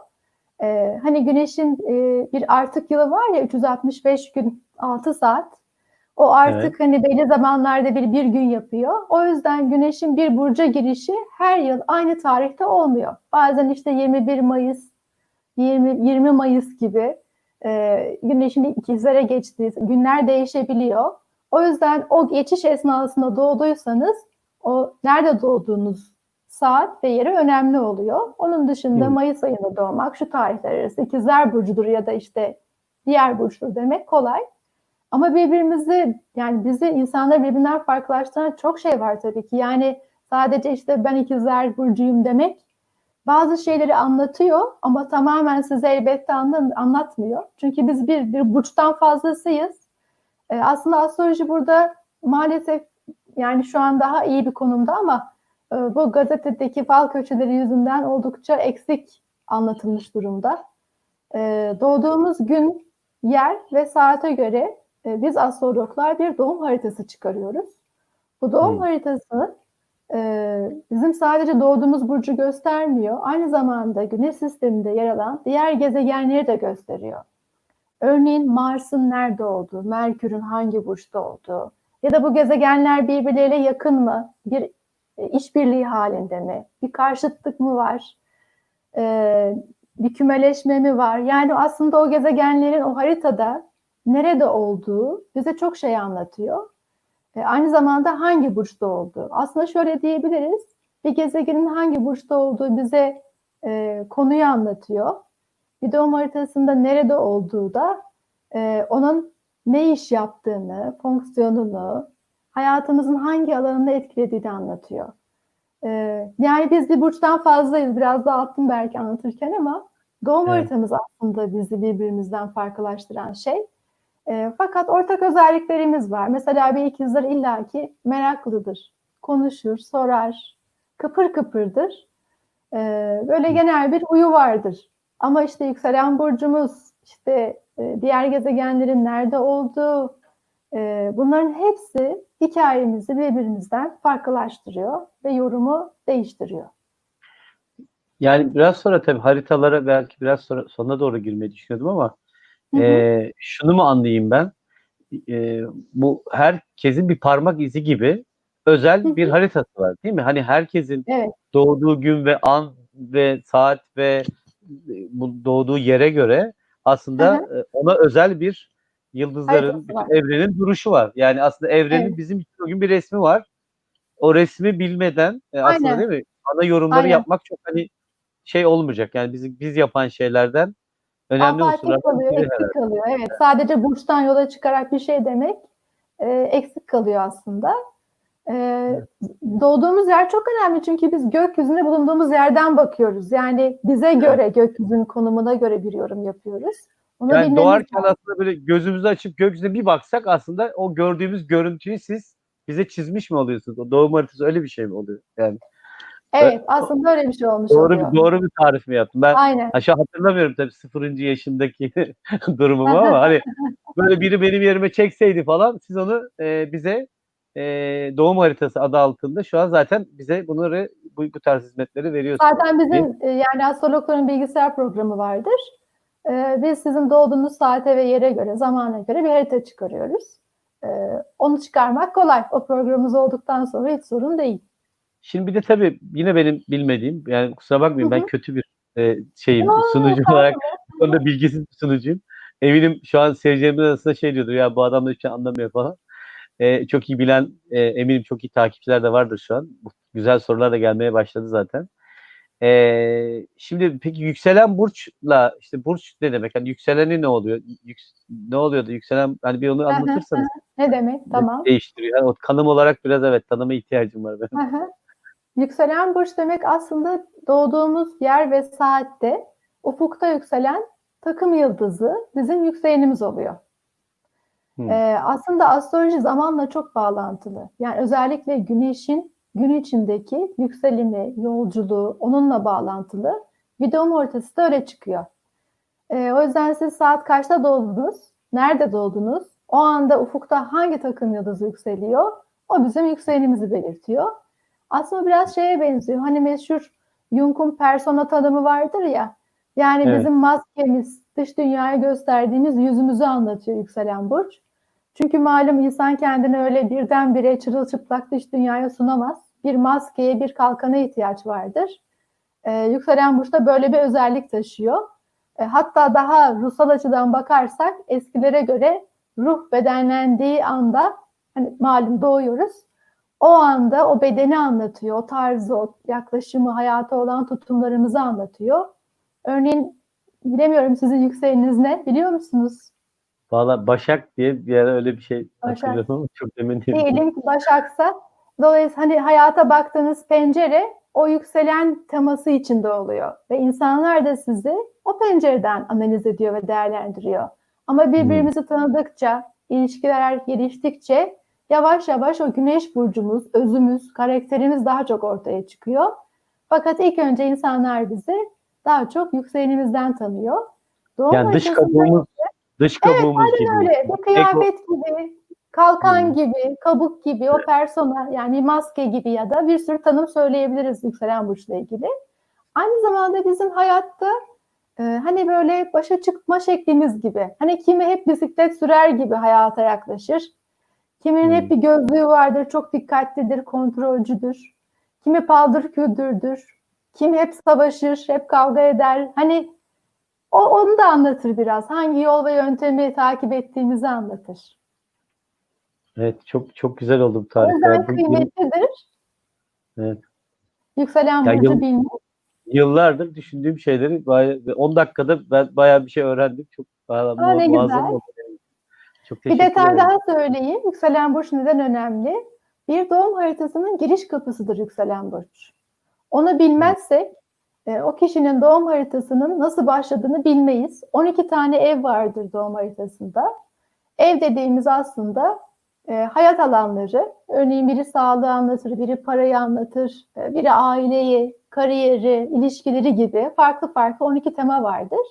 Ee, hani güneşin e, bir artık yılı var ya 365 gün 6 saat. O artık Evet. hani belli zamanlarda bir bir gün yapıyor. O yüzden güneşin bir burca girişi her yıl aynı tarihte olmuyor. Bazen işte 21 Mayıs, 20, 20 Mayıs gibi e, güneşin ikizlere geçtiği günler değişebiliyor. O yüzden o geçiş esnasında doğduysanız o nerede doğduğunuz saat ve yeri önemli oluyor. Onun dışında Hı. Mayıs ayında doğmak şu tarihler arası ikizler burcudur ya da işte diğer burçtur demek kolay. Ama birbirimizi yani bizi insanları birbirinden farklılaştıran çok şey var tabii ki. Yani sadece işte ben ikizler burcuyum demek bazı şeyleri anlatıyor ama tamamen size elbette anla- anlatmıyor. Çünkü biz bir, bir burçtan fazlasıyız. Ee, aslında astroloji burada maalesef yani şu an daha iyi bir konumda ama e, bu gazetedeki fal köşeleri yüzünden oldukça eksik anlatılmış durumda. Ee, doğduğumuz gün, yer ve saate göre e, biz astrologlar bir doğum haritası çıkarıyoruz. Bu doğum Hmm. haritası e, bizim sadece doğduğumuz burcu göstermiyor. Aynı zamanda güneş sisteminde yer alan diğer gezegenleri de gösteriyor. Örneğin Mars'ın nerede olduğu, Merkür'ün hangi burçta olduğu ya da bu gezegenler birbirleriyle yakın mı? Bir e, işbirliği halinde mi? Bir karşıtlık mı var? E, bir kümeleşme mi var? Yani aslında o gezegenlerin o haritada nerede olduğu bize çok şey anlatıyor. E, aynı zamanda hangi burçta olduğu. Aslında şöyle diyebiliriz. Bir gezegenin hangi burçta olduğu bize e, konuyu anlatıyor. Bir doğum haritasında nerede olduğu da e, onun ne iş yaptığını, fonksiyonunu, hayatımızın hangi alanını etkilediğini anlatıyor. E, yani biz bir burçtan fazlayız. Biraz da attım belki anlatırken ama doğum Evet. haritamız aslında bizi birbirimizden farklılaştıran şey. E, fakat ortak özelliklerimiz var. Mesela bir ikizler illaki meraklıdır. Konuşur, sorar, kıpır kıpırdır. E, böyle genel bir huyu vardır. Ama işte yükselen burcumuz, işte e, diğer gezegenlerin nerede olduğu, e, bunların hepsi hikayemizi birbirimizden farklılaştırıyor ve yorumu değiştiriyor. Yani biraz sonra tabii haritalara belki biraz sonra sonuna doğru girmeyi düşünüyordum ama Hı hı. e, şunu mu anlayayım ben? E, bu herkesin bir parmak izi gibi özel Hı hı. bir haritası var değil mi? Hani herkesin Evet. doğduğu gün ve an ve saat ve bu doğduğu yere göre aslında Hı e, ona özel bir yıldızların, evrenin duruşu var. Yani aslında evrenin Evet. bizim için o gün bir resmi var. O resmi bilmeden e, aslında Aynen. değil mi? Ana yorumları Aynen. yapmak çok hani şey olmayacak. Yani biz biz yapan şeylerden önemli Afatik unsurlardan kalıyor, biri herhalde. eksik kalıyor. Evet, sadece burçtan yola çıkarak bir şey demek e, eksik kalıyor aslında. E, doğduğumuz yer çok önemli çünkü biz gökyüzüne bulunduğumuz yerden bakıyoruz. Yani bize göre gökyüzünün konumuna göre bir yorum yapıyoruz. Onu Yani doğarken lazım. aslında böyle gözümüzü açıp gökyüzüne bir baksak aslında o gördüğümüz görüntüyü siz bize çizmiş mi oluyorsunuz? O doğum haritası öyle bir şey mi oluyor? Yani Evet aslında öyle bir şey olmuş doğru oluyor. doğru bir tarif mi yaptım? Ben Aynen. An hatırlamıyorum tabii sıfırıncı yaşındaki durumumu ama hani böyle biri benim yerime çekseydi falan siz onu e, bize e, doğum haritası adı altında şu an zaten bize bunları bu, bu tarz hizmetleri veriyorsunuz. Zaten bizim e, yani astrologların bilgisayar programı vardır. E, Biz sizin doğduğunuz saate ve yere göre, zamana göre bir harita çıkarıyoruz. E, Onu çıkarmak kolay. O programımız olduktan sonra hiç sorun değil. Şimdi bir de tabii yine benim bilmediğim yani kusura bakmayın Hı ben kötü bir e, şeyim Aa, sunucu olarak bu konuda bilgisiz bir sunucuyum. Eminim şu an seyircilerimiz arasında şey diyordur ya bu adam da hiç şey anlamıyor falan. E, çok iyi bilen e, eminim çok iyi takipçiler de vardır şu an. Güzel sorular da gelmeye başladı zaten. E, şimdi peki yükselen burçla işte burç ne demek? Hani yükseleni ne oluyor? Yüks- ne oluyordu yükselen? Hani bir onu anlatırsanız Ne demek? Tamam. değiştiriyor. Yani o kanım olarak biraz evet tanıma ihtiyacım var benim. Yükselen burç demek aslında doğduğumuz yer ve saatte ufukta yükselen takım yıldızı bizim yükselenimiz oluyor. Hmm. Ee, aslında astroloji zamanla çok bağlantılı. Yani özellikle güneşin gün içindeki yükselimi, yolculuğu onunla bağlantılı. Videonun ortası da öyle çıkıyor. Ee, o yüzden siz saat kaçta doğdunuz, nerede doğdunuz, o anda ufukta hangi takım yıldızı yükseliyor, o bizim yükselenimizi belirtiyor. Aslında biraz şeye benziyor. Hani meşhur Jung'un persona tanımı vardır ya. Yani Evet. bizim maskemiz, dış dünyaya gösterdiğimiz yüzümüzü anlatıyor yükselen burç. Çünkü malum insan kendini öyle birdenbire çırılçıplak dış dünyaya sunamaz. Bir maskeye, bir kalkana ihtiyaç vardır. Ee, yükselen burç da böyle bir özellik taşıyor. E, hatta daha ruhsal açıdan bakarsak eskilere göre ruh bedenlendiği anda hani malum doğuyoruz. O anda o bedeni anlatıyor, o tarzı, o yaklaşımı, hayata olan tutumlarımızı anlatıyor. Örneğin bilemiyorum sizin yükseleniniz ne biliyor musunuz? Valla Başak diye bir ara öyle bir şey Başak. hatırlıyorum ama çok emin değilim. Diyelim ki Başaksa dolayısıyla hani hayata baktığınız pencere o yükselen teması içinde oluyor. Ve insanlar da sizi o pencereden analiz ediyor ve değerlendiriyor. Ama birbirimizi tanıdıkça, ilişkiler geliştikçe yavaş yavaş o güneş burcumuz, özümüz, karakterimiz daha çok ortaya çıkıyor. Fakat ilk önce insanlar bizi daha çok yükselenimizden tanıyor. Doğum Yani dış kabuğumuz, dış kabuğumuz gibi. Öyle. Bir kıyafet gibi, kalkan gibi, kabuk gibi, o persona yani maske gibi ya da bir sürü tanım söyleyebiliriz yükselen burçla ilgili. Aynı zamanda bizim hayatta e, hani böyle başa çıkma şeklimiz gibi. Hani kimi hep bisiklet sürer gibi hayata yaklaşır. Kiminin Hmm. hep bir gözlüğü vardır, çok dikkatlidir, kontrolcüdür. Kimi paldır küldürdür. Kim hep savaşır, hep kavga eder. Hani o onu da anlatır biraz. Hangi yol ve yöntemi takip ettiğimizi anlatır. Evet çok çok güzel oldu bu O tarif. yüzden bu- bu- kıymetlidir. Evet. Yükselen Ya burcu yıl- bilmek. Yıllardır düşündüğüm şeyleri bayağı, 10 dakikada ben bayağı bir şey öğrendim. Çok bayağı ne muazzam güzel. oldu. Çok Bir detay ederim. daha söyleyeyim. Yükselen burç neden önemli? Bir doğum haritasının giriş kapısıdır yükselen burç. Onu bilmezsek e, o kişinin doğum haritasının nasıl başladığını bilmeyiz. 12 tane ev vardır doğum haritasında. Ev dediğimiz aslında e, hayat alanları. Örneğin biri sağlığı anlatır, biri parayı anlatır, e, biri aileyi, kariyeri, ilişkileri gibi farklı farklı 12 tema vardır.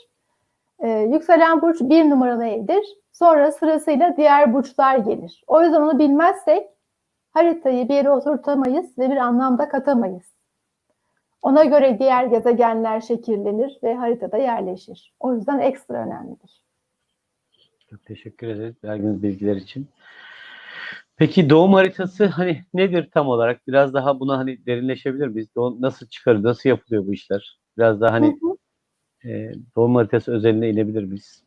E, yükselen burç bir numaralı evdir. Sonra sırasıyla diğer burçlar gelir. O yüzden onu bilmezsek haritayı bir yere oturtamayız ve bir anlamda katamayız. Ona göre diğer gezegenler şekillenir ve haritada yerleşir. O yüzden ekstra önemlidir. Çok teşekkür ederiz verdiğiniz bilgiler için. Peki doğum haritası hani nedir tam olarak? Biraz daha buna hani derinleşebilir miyiz? Doğum, nasıl çıkarır? Nasıl yapılıyor bu işler? Biraz daha hani Hı hı. e, doğum haritası özeline inebilir miyiz?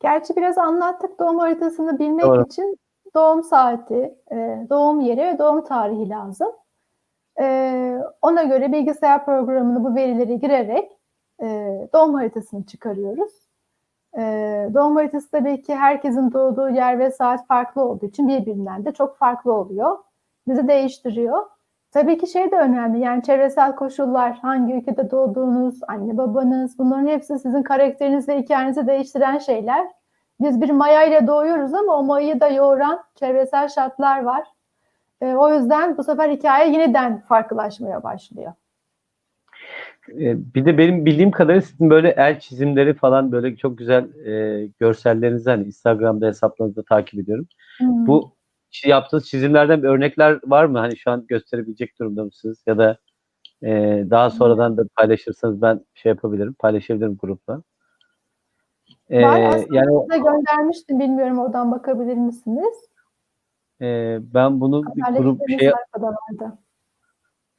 Gerçi biraz anlattık doğum haritasını bilmek Doğru. için doğum saati, e, doğum yeri ve doğum tarihi lazım. E, ona göre bilgisayar programına bu verileri girerek e, doğum haritasını çıkarıyoruz. Doğum haritası tabii ki herkesin doğduğu yer ve saat farklı olduğu için birbirinden de çok farklı oluyor. Bizi değiştiriyor. Tabii ki şey de önemli yani çevresel koşullar, hangi ülkede doğduğunuz, anne babanız bunların hepsi sizin karakterinizi ve hikayenizi değiştiren şeyler. Biz bir maya ile doğuyoruz ama o mayayı da yoğuran çevresel şartlar var. Ee, o yüzden bu sefer hikaye yeniden farklılaşmaya başlıyor. E, bir de benim bildiğim kadarıyla sizin böyle el çizimleri falan böyle çok güzel e, görsellerinizi hani Instagram'da hesaplarınızda takip ediyorum. Hmm. Bu yaptığınız çizimlerden bir örnekler var mı? Hani şu an gösterebilecek durumda mısınız? Ya da e, daha sonradan da paylaşırsanız ben şey yapabilirim, paylaşabilirim grupla. E, Var aslında yani size göndermiştim. Bilmiyorum oradan bakabilir misiniz? e, ben bunu bir grup şey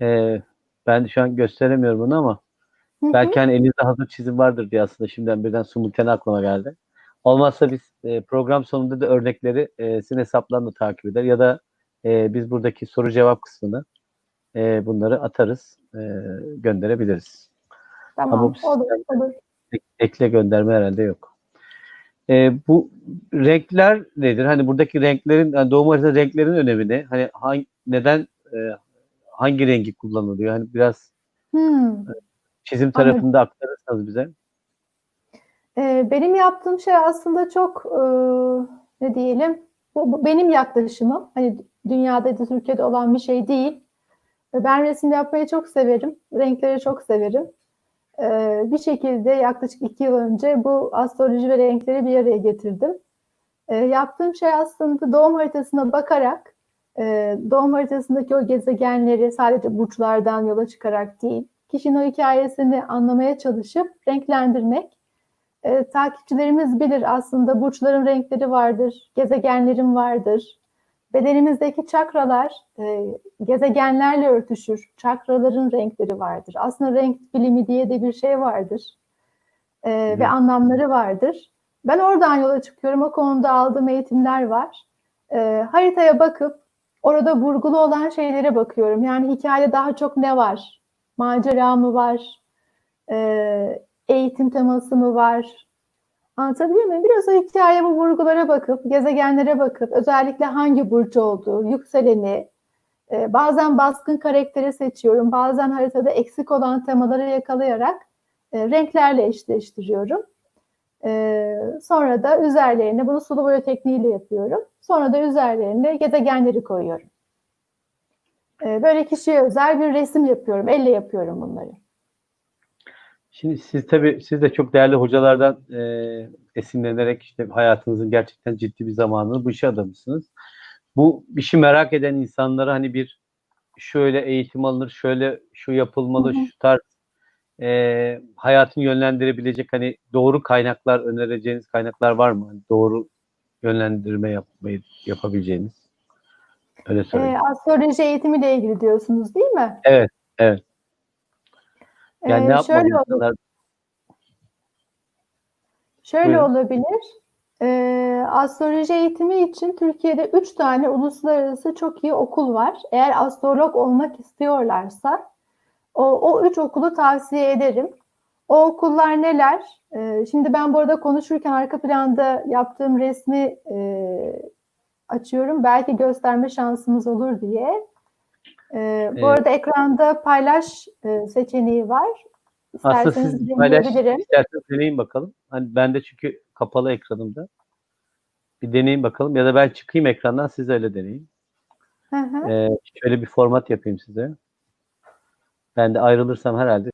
e, ben şu an gösteremiyorum bunu ama Hı hı. belki hani elinizde hazır çizim vardır diye aslında şimdiden birden simultane aklıma geldi. Olmazsa biz e, program sonunda da örnekleri e, sizin hesaplarını takip eder ya da e, biz buradaki soru cevap kısmını e, bunları atarız, e, gönderebiliriz. Tamam, Ama olur, olur. Ek- Ekle gönderme herhalde yok. E, bu renkler nedir? Hani buradaki renklerin, yani doğum haritası renklerin önemi ne? Hani hangi, neden e, hangi rengi kullanılıyor? Hani biraz Hmm. çizim Anladım. tarafında aktarırsanız bize. Ee, benim yaptığım şey aslında çok e, ne diyelim bu, bu benim yaklaşımım. Hani dünyada ya da Türkiye'de olan bir şey değil. Ben resim yapmayı çok severim. Renkleri çok severim. Ee, bir şekilde yaklaşık iki yıl önce bu astroloji ve renkleri bir araya getirdim. Ee, yaptığım şey aslında doğum haritasına bakarak e, doğum haritasındaki o gezegenleri sadece burçlardan yola çıkarak değil, kişinin o hikayesini anlamaya çalışıp renklendirmek. E, takipçilerimiz bilir aslında burçların renkleri vardır, gezegenlerin vardır. Bedenimizdeki çakralar e, gezegenlerle örtüşür. Çakraların renkleri vardır. Aslında renk bilimi diye de bir şey vardır. E, ve anlamları vardır. Ben oradan yola çıkıyorum. O konuda aldığım eğitimler var. E, haritaya bakıp orada vurgulu olan şeylere bakıyorum. Yani hikayede daha çok ne var? Macera mı var? E, eğitim teması mı var? Anlatabiliyor muyum? Biraz o hikaye bu vurgulara bakıp, gezegenlere bakıp, özellikle hangi burç olduğu, yükseleni, e, bazen baskın karakteri seçiyorum, bazen haritada eksik olan temaları yakalayarak e, renklerle eşleştiriyorum. E, sonra da üzerlerine, bunu sulu boya tekniğiyle yapıyorum. Sonra da üzerlerine gezegenleri koyuyorum. Böyle kişiye özel bir resim yapıyorum, elle yapıyorum bunları. Şimdi siz tabii siz de çok değerli hocalardan e, esinlenerek işte hayatınızın gerçekten ciddi bir zamanını bu işe adamışsınız. Bu işi merak eden insanlara hani bir şöyle eğitim alınır, şöyle şu yapılmalı, Hı hı. şu tarz e, hayatını yönlendirebilecek hani doğru kaynaklar önereceğiniz kaynaklar var mı? Hani doğru yönlendirme yapmayı yapabileceğiniz. Öyle söyleyeyim. E, astroloji eğitimiyle ilgili diyorsunuz değil mi? evet, evet. Yani E, ne şöyle insanlar? Şöyle Buyurun. olabilir. Ee, astroloji eğitimi için Türkiye'de 3 tane uluslararası çok iyi okul var. Eğer astrolog olmak istiyorlarsa o, o üç okulu tavsiye ederim. O okullar neler? Ee, şimdi ben bu arada konuşurken arka planda yaptığım resmi e, açıyorum. Belki gösterme şansımız olur diye. Ee, bu Evet. arada ekranda paylaş e, seçeneği var. Aslında İsterseniz siz paylaş, isterseniz deneyin bakalım. Hani bende çünkü kapalı ekranımda. Bir deneyin bakalım ya da ben çıkayım ekrandan siz öyle deneyin. Hı hı. Ee, şöyle bir format yapayım size. Ben de ayrılırsam herhalde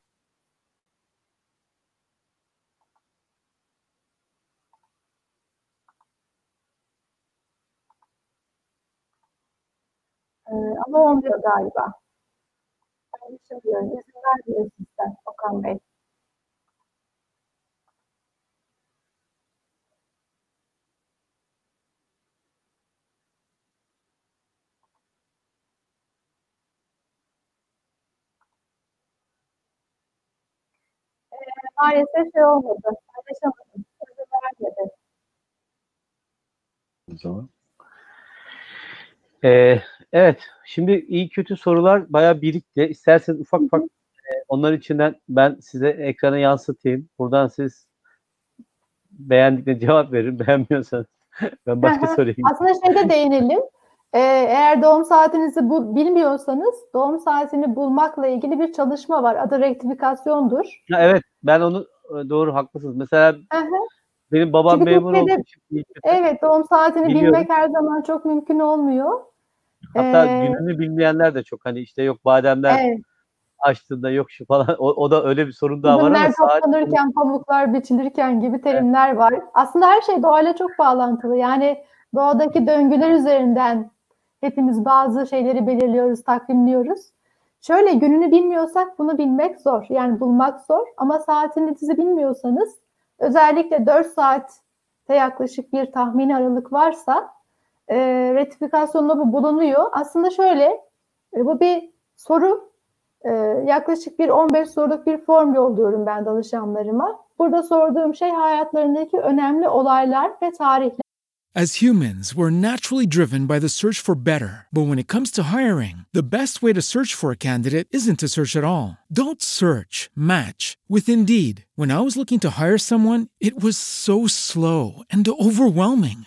Ee, ama olmuyor galiba. Paylaşamıyorum. İzin vermiyor sizden Okan Bey. Ee, maalesef şey olmadı. Paylaşamadım. İzin vermedi. o zaman. Ee, evet. Şimdi iyi kötü sorular bayağı birikti. İsterseniz ufak ufak e, onların içinden ben size ekrana yansıtayım. Buradan siz beğendiklerine cevap verin. Beğenmiyorsanız ben başka hı. sorayım. Aslında şeyde değinelim. Ee, eğer doğum saatinizi bu, bilmiyorsanız doğum saatini bulmakla ilgili bir çalışma var. Adı rektifikasyondur. Ha, evet ben onu e, doğru haklısınız. Mesela benim babam Çünkü memur olduğu için. Evet doğum saatini Biliyorum. bilmek her zaman çok mümkün olmuyor. Hatta Ee, gününü bilmeyenler de çok hani işte yok bademler Evet. açtığında yok şu falan o, o da öyle bir sorun daha var ama Ürünler saat toplanırken, pamuklar biçilirken gibi terimler var. Aslında her şey doğayla çok bağlantılı. Yani doğadaki döngüler üzerinden hepimiz bazı şeyleri belirliyoruz, takvimliyoruz. Şöyle gününü bilmiyorsak bunu bilmek zor. Yani bulmak zor. Ama saatinizi bilmiyorsanız özellikle 4 saatte yaklaşık bir tahmini aralık varsa e, retifikasyonda bu bulunuyor. Aslında şöyle e, bu bir soru ee, yaklaşık bir 15 soruluk bir form yolluyorum ben danışanlarıma. Burada sorduğum şey hayatlarındaki önemli olaylar ve tarihler. As humans, we're naturally driven by the search for better. But when it comes to hiring, the best way to search for a candidate isn't to search at all. Don't search, match with Indeed. When I was looking to hire someone, it was so slow and overwhelming.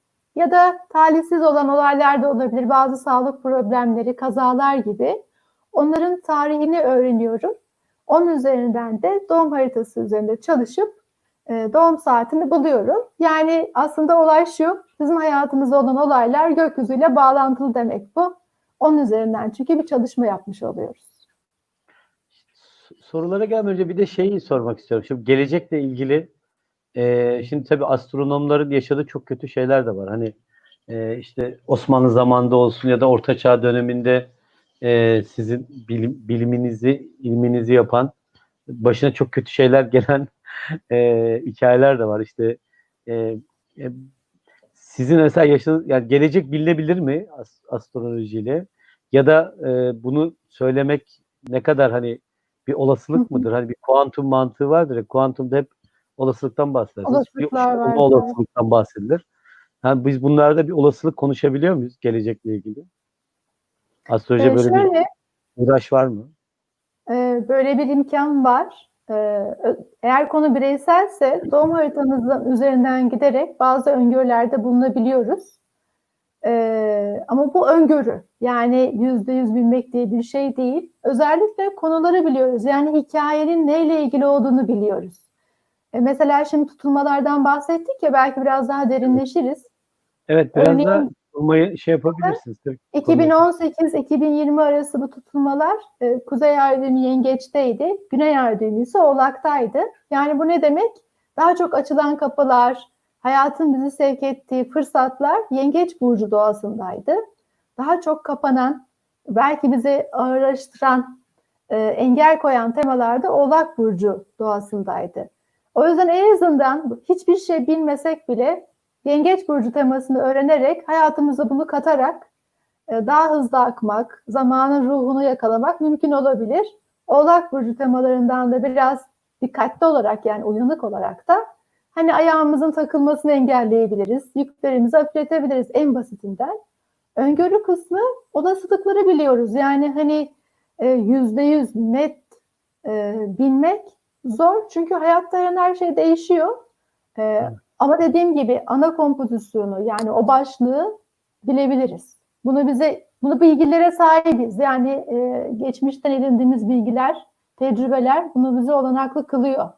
ya da talihsiz olan olaylar da olabilir. Bazı sağlık problemleri, kazalar gibi. Onların tarihini öğreniyorum. Onun üzerinden de doğum haritası üzerinde çalışıp e, doğum saatini buluyorum. Yani aslında olay şu, sizin hayatınızda olan olaylar gökyüzüyle bağlantılı demek bu. Onun üzerinden çünkü bir çalışma yapmış oluyoruz. sorulara gelmeden önce bir de şeyi sormak istiyorum. Şimdi gelecekle ilgili e, şimdi tabii astronomların yaşadığı çok kötü şeyler de var. Hani e, işte Osmanlı zamanında olsun ya da Orta Çağ döneminde e, sizin bilim, biliminizi, ilminizi yapan başına çok kötü şeyler gelen e, hikayeler de var. İşte e, e, sizin mesela yaşadığınız, yani gelecek bilinebilir mi as- astrolojiyle? Ya da e, bunu söylemek ne kadar hani bir olasılık mıdır? Hani bir kuantum mantığı vardır ya, kuantumda hep olasılıktan bahsedilir. Olasılıklar var, olasılıktan bahsedilir. Yani biz bunlarda bir olasılık konuşabiliyor muyuz gelecekle ilgili? Astroloji Ee, böyle şöyle, bir uğraş var mı? Ee, Böyle bir imkan var. Ö- Eğer konu bireyselse doğum haritanızın üzerinden giderek bazı öngörülerde bulunabiliyoruz. Ee, Ama bu öngörü yani yüzde yüz bilmek diye bir şey değil. Özellikle konuları biliyoruz. Yani hikayenin neyle ilgili olduğunu biliyoruz. E, Mesela şimdi tutulmalardan bahsettik ya belki biraz daha derinleşiriz. Evet biraz Örneğin- da bulmayı şey yapabilirsiniz. Tabii. 2018-2020 arası bu tutulmalar e, Kuzey Ay düğümü Yengeç'teydi. Güney Ay düğümü ise Oğlak'taydı. Yani bu ne demek? Daha çok açılan kapılar, hayatın bizi sevk ettiği fırsatlar Yengeç burcu doğasındaydı. Daha çok kapanan, belki bizi ağırlaştıran, e, engel koyan temalarda Oğlak burcu doğasındaydı. O yüzden en azından hiçbir şey bilmesek bile Yengeç burcu temasını öğrenerek hayatımıza bunu katarak e, daha hızlı akmak, zamanın ruhunu yakalamak mümkün olabilir. Oğlak burcu temalarından da biraz dikkatli olarak yani uyanık olarak da hani ayağımızın takılmasını engelleyebiliriz, yüklerimizi hafifletebiliriz en basitinden. Öngörü kısmı olasılıkları biliyoruz. Yani hani e, yüzde yüz net e, bilmek zor. Çünkü hayatta her şey değişiyor. E, ama dediğim gibi ana kompozisyonu yani o başlığı bilebiliriz. Bunu bize bunu bilgilere sahibiz. Yani e, geçmişten edindiğimiz bilgiler, tecrübeler bunu bize olanaklı kılıyor.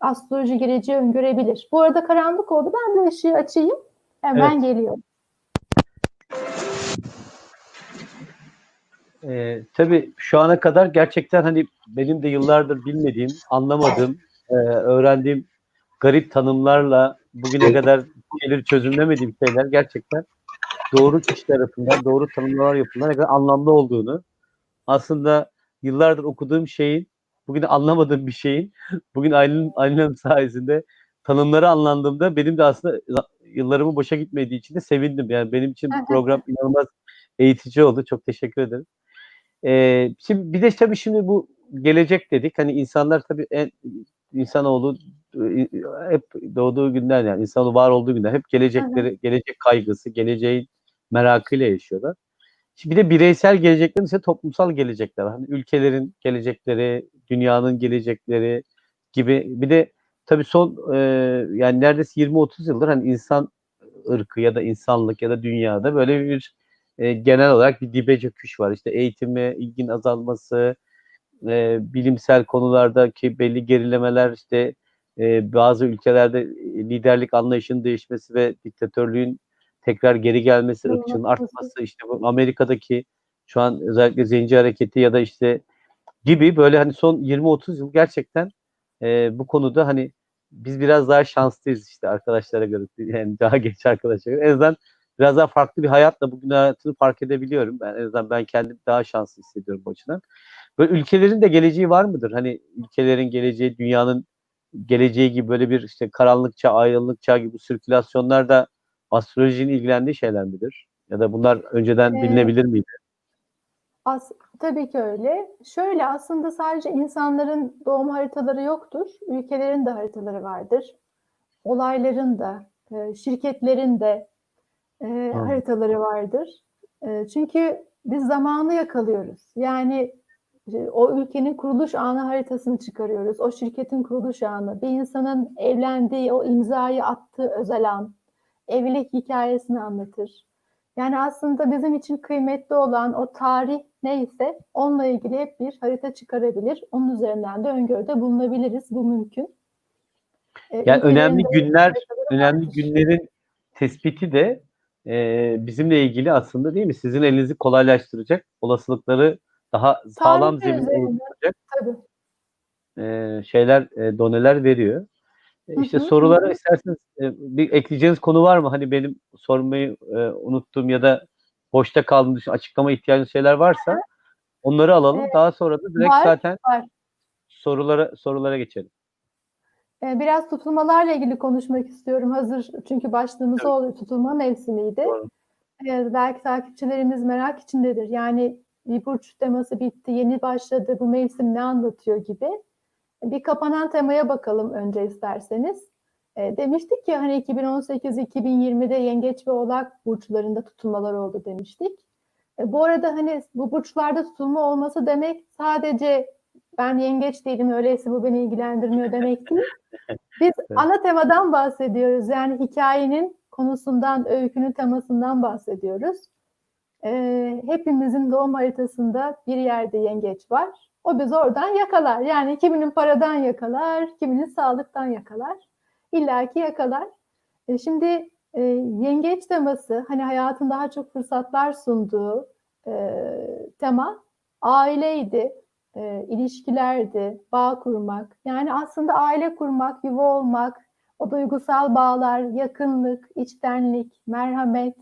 Astroloji geleceği öngörebilir. Bu arada karanlık oldu. Ben bir ışığı açayım. Hemen Evet. geliyorum. Ee, tabii şu ana kadar gerçekten hani benim de yıllardır bilmediğim, anlamadığım, e, öğrendiğim garip tanımlarla bugüne kadar şeyleri çözümlemediğim şeyler gerçekten doğru kişi tarafından doğru tanımlar yapılan ne kadar anlamlı olduğunu aslında yıllardır okuduğum şeyin bugün anlamadığım bir şeyin bugün Aylin, Aylin sayesinde tanımları anlandığımda benim de aslında yıllarımın boşa gitmediği için de sevindim. Yani benim için bu program inanılmaz eğitici oldu. Çok teşekkür ederim. Ee, şimdi bir de tabii şimdi bu gelecek dedik. Hani insanlar tabii en insanoğlu e, hep doğduğu günden yani insanoğlu var olduğu günden hep gelecekleri, gelecek kaygısı, geleceğin merakıyla yaşıyorlar. Şimdi bir de bireysel gelecekler ise toplumsal gelecekler. Hani ülkelerin gelecekleri, dünyanın gelecekleri gibi. Bir de tabii son e, yani neredeyse 20-30 yıldır hani insan ırkı ya da insanlık ya da dünyada böyle bir e, genel olarak bir dibe çöküş var. İşte eğitime ilgin azalması, e, bilimsel konulardaki belli gerilemeler, işte e, bazı ülkelerde liderlik anlayışının değişmesi ve diktatörlüğün tekrar geri gelmesi, ırkçılığın artması, işte bu Amerika'daki şu an özellikle zenci hareketi ya da işte gibi böyle hani son 20-30 yıl gerçekten e, bu konuda hani biz biraz daha şanslıyız işte arkadaşlara göre yani daha genç arkadaşlara göre. En azından biraz daha farklı bir hayatla bugün hayatını fark edebiliyorum. Ben en azından ben kendimi daha şanslı hissediyorum bu açıdan. Böyle ülkelerin de geleceği var mıdır? Hani ülkelerin geleceği, dünyanın geleceği gibi böyle bir işte karanlık çağ, aydınlık çağ gibi sirkülasyonlar da astrolojinin ilgilendiği şeyler midir? Ya da bunlar önceden Ee, bilinebilir miydi? As tabii ki öyle. Şöyle aslında sadece insanların doğum haritaları yoktur. Ülkelerin de haritaları vardır. Olayların da, e, şirketlerin de e, haritaları vardır. E, çünkü biz zamanı yakalıyoruz. Yani e, o ülkenin kuruluş anı haritasını çıkarıyoruz. O şirketin kuruluş anı, bir insanın evlendiği, o imzayı attığı özel an, evlilik hikayesini anlatır. Yani aslında bizim için kıymetli olan o tarih neyse onunla ilgili hep bir harita çıkarabilir. Onun üzerinden de öngörüde bulunabiliriz. Bu mümkün. E, Yani önemli ülkelerin de günler, önemli vardır. günlerin tespiti de e, bizimle ilgili aslında değil mi? Sizin elinizi kolaylaştıracak, olasılıkları daha sağlam zemin oluşturacak e, şeyler, e, doneler veriyor. E, işte hı, hı sorulara isterseniz e, bir ekleyeceğiniz konu var mı? Hani benim sormayı e, unuttuğum ya da boşta kaldığım düşün, açıklama ihtiyacınız şeyler varsa onları alalım. Daha sonra da direkt Var, zaten var. sorulara sorulara geçelim. Ee, Biraz tutulmalarla ilgili konuşmak istiyorum. Hazır çünkü başlığımız o oluyor. Tutulma mevsimiydi. Doğru. Ee, Belki takipçilerimiz merak içindedir. Yani bir burç teması bitti, yeni başladı, bu mevsim ne anlatıyor gibi. Bir kapanan temaya bakalım önce isterseniz. E, demiştik ki hani 2018-2020'de yengeç ve oğlak burçlarında tutulmalar oldu demiştik. E, bu arada hani bu burçlarda tutulma olması demek sadece ben yengeç değilim öyleyse bu beni ilgilendirmiyor demek değil. Biz ana temadan bahsediyoruz. Yani hikayenin konusundan, öykünün temasından bahsediyoruz. E, hepimizin doğum haritasında bir yerde yengeç var. O bizi oradan yakalar. Yani kiminin paradan yakalar, kiminin sağlıktan yakalar. İlla ki yakalar. E, şimdi e, yengeç teması hani hayatın daha çok fırsatlar sunduğu e, tema aileydi, e, ilişkilerdi, bağ kurmak. Yani aslında aile kurmak, yuva olmak, o duygusal bağlar, yakınlık, içtenlik, merhamet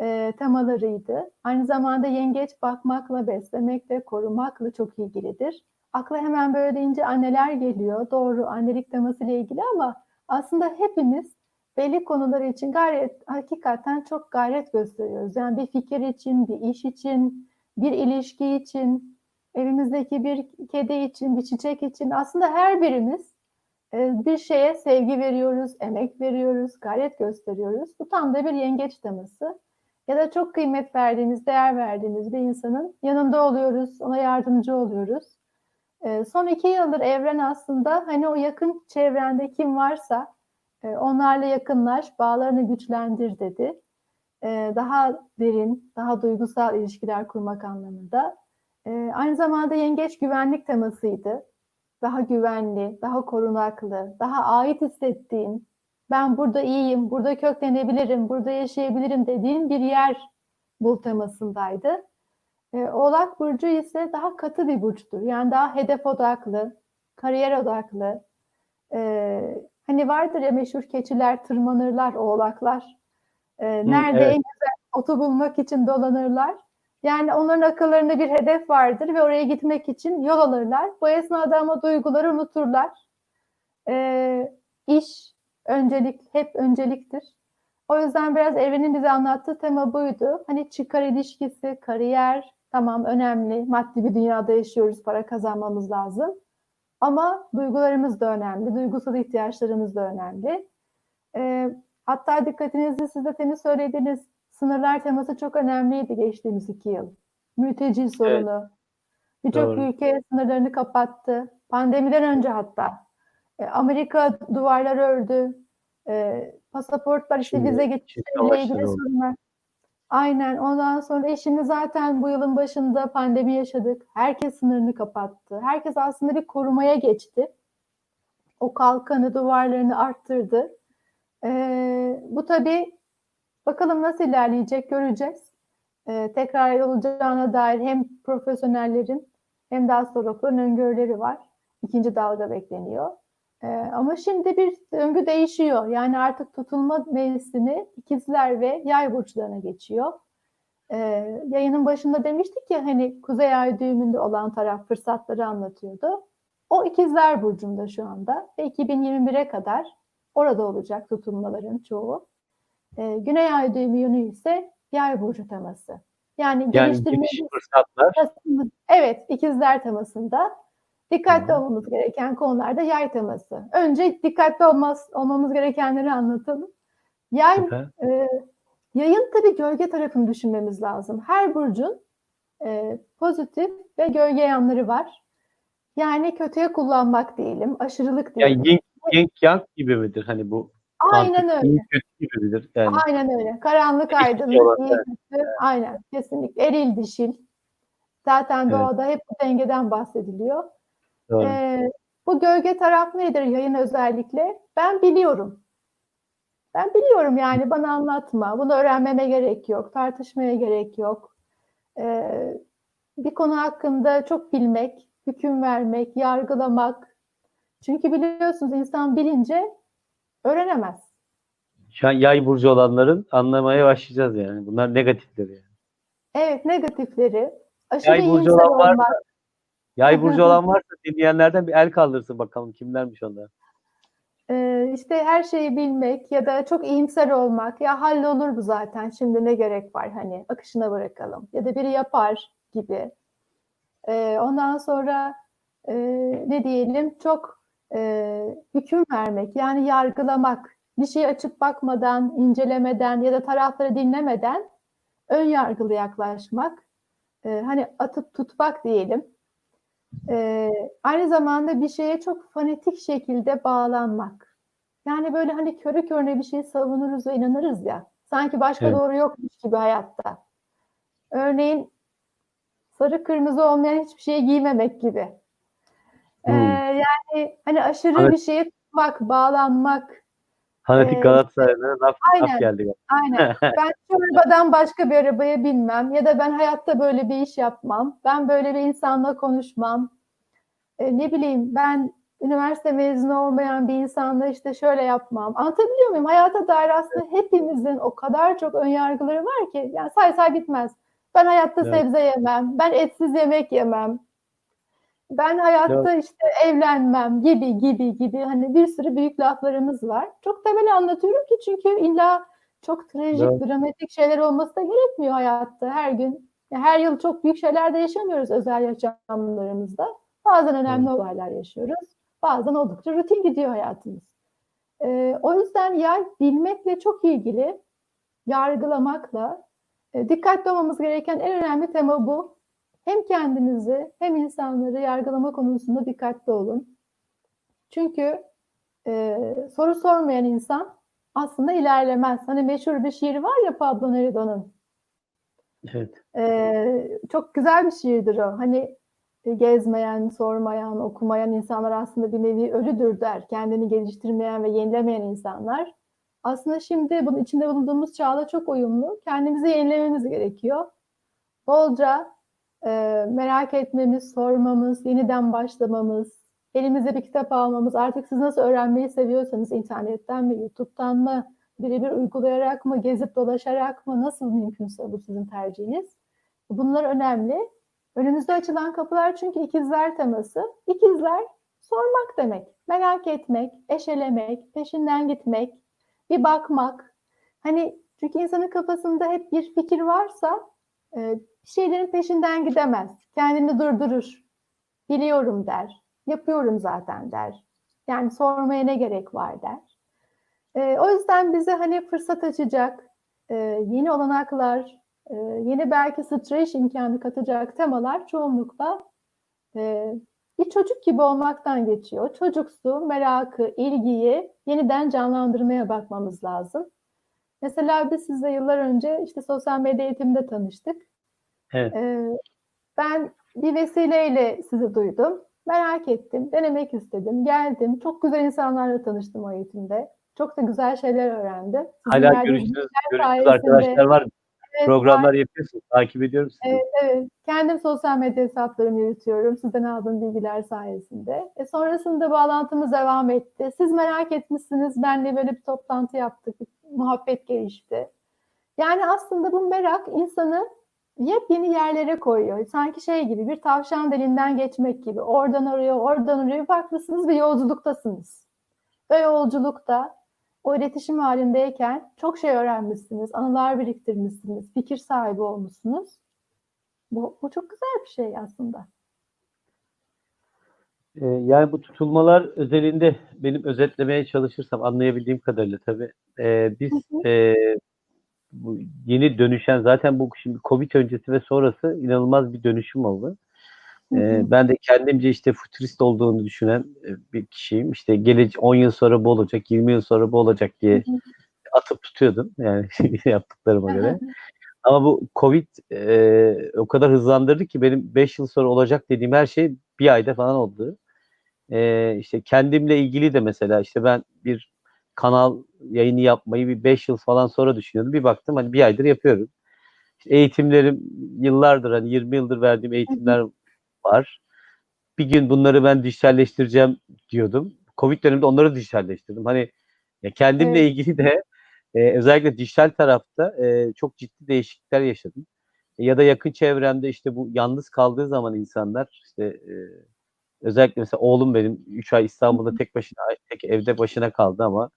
e, temalarıydı. Aynı zamanda yengeç bakmakla, beslemekle, korumakla çok ilgilidir. Akla hemen böyle deyince anneler geliyor. Doğru annelik temasıyla ilgili ama aslında hepimiz belli konular için gayret, hakikaten çok gayret gösteriyoruz. Yani bir fikir için, bir iş için, bir ilişki için, evimizdeki bir kedi için, bir çiçek için aslında her birimiz e, bir şeye sevgi veriyoruz, emek veriyoruz, gayret gösteriyoruz. Bu tam da bir yengeç teması. ya da çok kıymet verdiğimiz, değer verdiğimiz bir insanın yanında oluyoruz, ona yardımcı oluyoruz. E, son iki yıldır evren aslında hani o yakın çevrende kim varsa e, onlarla yakınlaş, bağlarını güçlendir dedi. Daha derin, daha duygusal ilişkiler kurmak anlamında. E, aynı zamanda yengeç güvenlik temasıydı. Daha güvenli, daha korunaklı, daha ait hissettiğin, ben burada iyiyim, burada köklenebilirim, burada yaşayabilirim dediğin bir yer bul temasındaydı. E, Oğlak Burcu ise daha katı bir burçtur. Yani daha hedef odaklı, kariyer odaklı. E, hani vardır ya meşhur keçiler tırmanırlar, oğlaklar. E, nerede evet. en güzel otu bulmak için dolanırlar. Yani onların akıllarında bir hedef vardır ve oraya gitmek için yol alırlar. Bu esnada ama duyguları unuturlar. E, iş, öncelik, hep önceliktir. O yüzden biraz evrenin bize anlattığı tema buydu. Hani çıkar ilişkisi, kariyer, tamam önemli. Maddi bir dünyada yaşıyoruz, para kazanmamız lazım. Ama duygularımız da önemli, duygusal ihtiyaçlarımız da önemli. Ee, hatta dikkatinizi siz de temin söylediğiniz sınırlar teması çok önemliydi geçtiğimiz iki yıl. Mülteci sorunu. Birçok Doğru. ülke sınırlarını kapattı. Pandemiden önce hatta. E, Amerika duvarlar ördü. E, pasaportlar işte Şimdi vize geçişleriyle ilgili sorunlar. Aynen. Ondan sonra e, şimdi zaten bu yılın başında pandemi yaşadık. Herkes sınırını kapattı. Herkes aslında bir korumaya geçti. O kalkanı, duvarlarını arttırdı. E, bu tabii bakalım nasıl ilerleyecek göreceğiz. E, tekrar olacağına dair hem profesyonellerin hem de astrologların öngörüleri var. İkinci dalga bekleniyor. Ee, ama şimdi bir döngü değişiyor. Yani artık tutulma mevsimi ikizler ve yay burçlarına geçiyor. Ee, yayının başında demiştik ya hani kuzey ay düğümünde olan taraf fırsatları anlatıyordu. O ikizler burcunda şu anda ve 2021'e kadar orada olacak tutulmaların çoğu. Ee, güney ay düğümü yönü ise yay burcu teması. Yani, Yani geliştirmemiz geniş fırsatlar. temasında- Evet, ikizler temasında dikkatli olmamız gereken konularda yay teması. Önce dikkatli olmaz, olmamız gerekenleri anlatalım. Yay, Süper. e, yayın tabii gölge tarafını düşünmemiz lazım. Her burcun e, pozitif ve gölge yanları var. Yani kötüye kullanmak diyelim, aşırılık Yani diyelim. yin, yin yang gibi midir hani bu? Aynen mantık, öyle. iyi kötü gibi midir? Yani Aynen öyle. Karanlık, aydınlık, iyi, kötü. Aynen, kesinlikle. Eril, dişil. Zaten Evet. doğada hep bu dengeden bahsediliyor. doğru. Ee, bu gölge taraf nedir yayın özellikle? Ben biliyorum. Ben biliyorum yani bana anlatma. Bunu öğrenmeme gerek yok. Tartışmaya gerek yok. Ee, bir konu hakkında çok bilmek, hüküm vermek, yargılamak. Çünkü biliyorsunuz insan bilince öğrenemez. Şu an yay burcu olanların anlamaya başlayacağız yani. Bunlar negatifleri. Yani. Evet negatifleri, aşırı Yay burcu olan varsa- olmak. Yay burcu olan varsa dinleyenlerden bir el kaldırsın bakalım kimlermiş onlar. Ee, işte her şeyi bilmek ya da çok iyimser olmak ya hallolur bu zaten şimdi ne gerek var hani akışına bırakalım ya da biri yapar gibi. Ee, ondan sonra e, ne diyelim çok e, hüküm vermek yani yargılamak bir şeyi açıp bakmadan incelemeden ya da tarafları dinlemeden ön yargılı yaklaşmak e, hani atıp tutmak diyelim. Ee, aynı zamanda bir şeye çok fanatik şekilde bağlanmak. Yani böyle hani körü körüne bir şey savunuruz ve inanırız ya. Sanki başka Evet. doğru yokmuş gibi hayatta. Örneğin sarı kırmızı olmayan hiçbir şey giymemek gibi. Ee, Hmm. Yani hani aşırı Evet. bir şeye tutmak, bağlanmak. Fanatik Ee, Galatasaray'dan laf, laf Aynen. geldi. Aynen. Ben şu arabadan başka bir arabaya binmem ya da ben hayatta böyle bir iş yapmam. Ben böyle bir insanla konuşmam. E, ne bileyim ben üniversite mezunu olmayan bir insanla işte şöyle yapmam. Anlatabiliyor muyum? Hayata dair aslında hepimizin o kadar çok önyargıları var ki yani say say bitmez. Ben hayatta Evet. sebze yemem. Ben etsiz yemek yemem. Ben hayatta işte evlenmem gibi gibi gibi hani bir sürü büyük laflarımız var. Çok temel anlatıyorum ki çünkü illa çok trajik, Evet. dramatik şeyler olması da gerekmiyor hayatta her gün. Her yıl çok büyük şeyler de yaşamıyoruz özel yaşamlarımızda. Bazen önemli olaylar yaşıyoruz. Bazen oldukça rutin gidiyor hayatımız. Ee, o yüzden yay bilmekle çok ilgili, yargılamakla E, dikkatli olmamız gereken en önemli tema bu. Hem kendinizi hem insanları yargılama konusunda dikkatli olun. Çünkü e, soru sormayan insan aslında ilerlemez. Hani meşhur bir şiir var ya Pablo Neruda'nın. Evet. E, çok güzel bir şiirdir o. Hani e, gezmeyen, sormayan, okumayan insanlar aslında bir nevi ölüdür der. Kendini geliştirmeyen ve yenilemeyen insanlar. Aslında şimdi bunun içinde bulunduğumuz çağla çok uyumlu. Kendimizi yenilememiz gerekiyor. Bolca e, merak etmemiz, sormamız, yeniden başlamamız, elimize bir kitap almamız. Artık siz nasıl öğrenmeyi seviyorsanız internetten mi, YouTube'dan mı, birebir uygulayarak mı, gezip dolaşarak mı, nasıl mümkünse bu sizin tercihiniz. Bunlar önemli. Önümüzde açılan kapılar çünkü ikizler teması. İkizler sormak demek, merak etmek, eşelemek, peşinden gitmek, bir bakmak. Hani çünkü insanın kafasında hep bir fikir varsa e, şeylerin peşinden gidemez. Kendini durdurur. Biliyorum der. Yapıyorum zaten der. Yani sormaya ne gerek var der. E, o yüzden bize hani fırsat açacak, e, yeni olanaklar, e, yeni belki streç imkanı katacak temalar çoğunlukla e, bir çocuk gibi olmaktan geçiyor. Çocuksu, merakı, ilgiyi yeniden canlandırmaya bakmamız lazım. Mesela biz sizle yıllar önce işte sosyal medya eğitiminde tanıştık. Evet. Ben bir vesileyle sizi duydum. Merak ettim, denemek istedim, geldim. Çok güzel insanlarla tanıştım o eğitimde. Çok da güzel şeyler öğrendim. Sizin Hala görüştüğünüz, görüştüğünüz arkadaşlar var mı? Evet, Programlar var. yapıyorsunuz. Takip ediyorum sizi. Evet, evet. Kendim sosyal medya hesaplarımı yürütüyorum. Sizden aldığım bilgiler sayesinde. E sonrasında bağlantımız devam etti. Siz merak etmişsiniz. Benle böyle bir toplantı yaptık. Bir muhabbet gelişti. Yani aslında bu merak insanı yepyeni yerlere koyuyor. Sanki şey gibi bir tavşan deliğinden geçmek gibi. Oradan oraya, oradan oraya bakmışsınız ve yolculuktasınız. Ve yolculukta o iletişim halindeyken çok şey öğrenmişsiniz, anılar biriktirmişsiniz, fikir sahibi olmuşsunuz. Bu, bu çok güzel bir şey aslında. Ee, yani bu tutulmalar özelinde benim özetlemeye çalışırsam anlayabildiğim kadarıyla tabii e, biz e, bu yeni dönüşen zaten bu şimdi Covid öncesi ve sonrası inanılmaz bir dönüşüm oldu. Hı hı. Ee, ben de kendimce işte futurist olduğunu düşünen e, bir kişiyim. İşte gelecek 10 yıl sonra bu olacak, 20 yıl sonra bu olacak diye atıp tutuyordum yani yaptıklarıma göre. Ama bu Covid e, o kadar hızlandırdı ki benim 5 yıl sonra olacak dediğim her şey bir ayda falan oldu. E, işte kendimle ilgili de mesela işte ben bir kanal yayını yapmayı bir 5 yıl falan sonra düşünüyordum. Bir baktım hani bir aydır yapıyorum. İşte eğitimlerim yıllardır hani 20 yıldır verdiğim eğitimler var. Bir gün bunları ben dijitalleştireceğim diyordum. Covid döneminde onları dijitalleştirdim. Hani ya kendimle Evet. ilgili de e, özellikle dijital tarafta e, çok ciddi değişiklikler yaşadım. E, ya da yakın çevremde işte bu yalnız kaldığı zaman insanlar işte e, özellikle mesela oğlum benim 3 ay İstanbul'da tek başına tek evde başına kaldı ama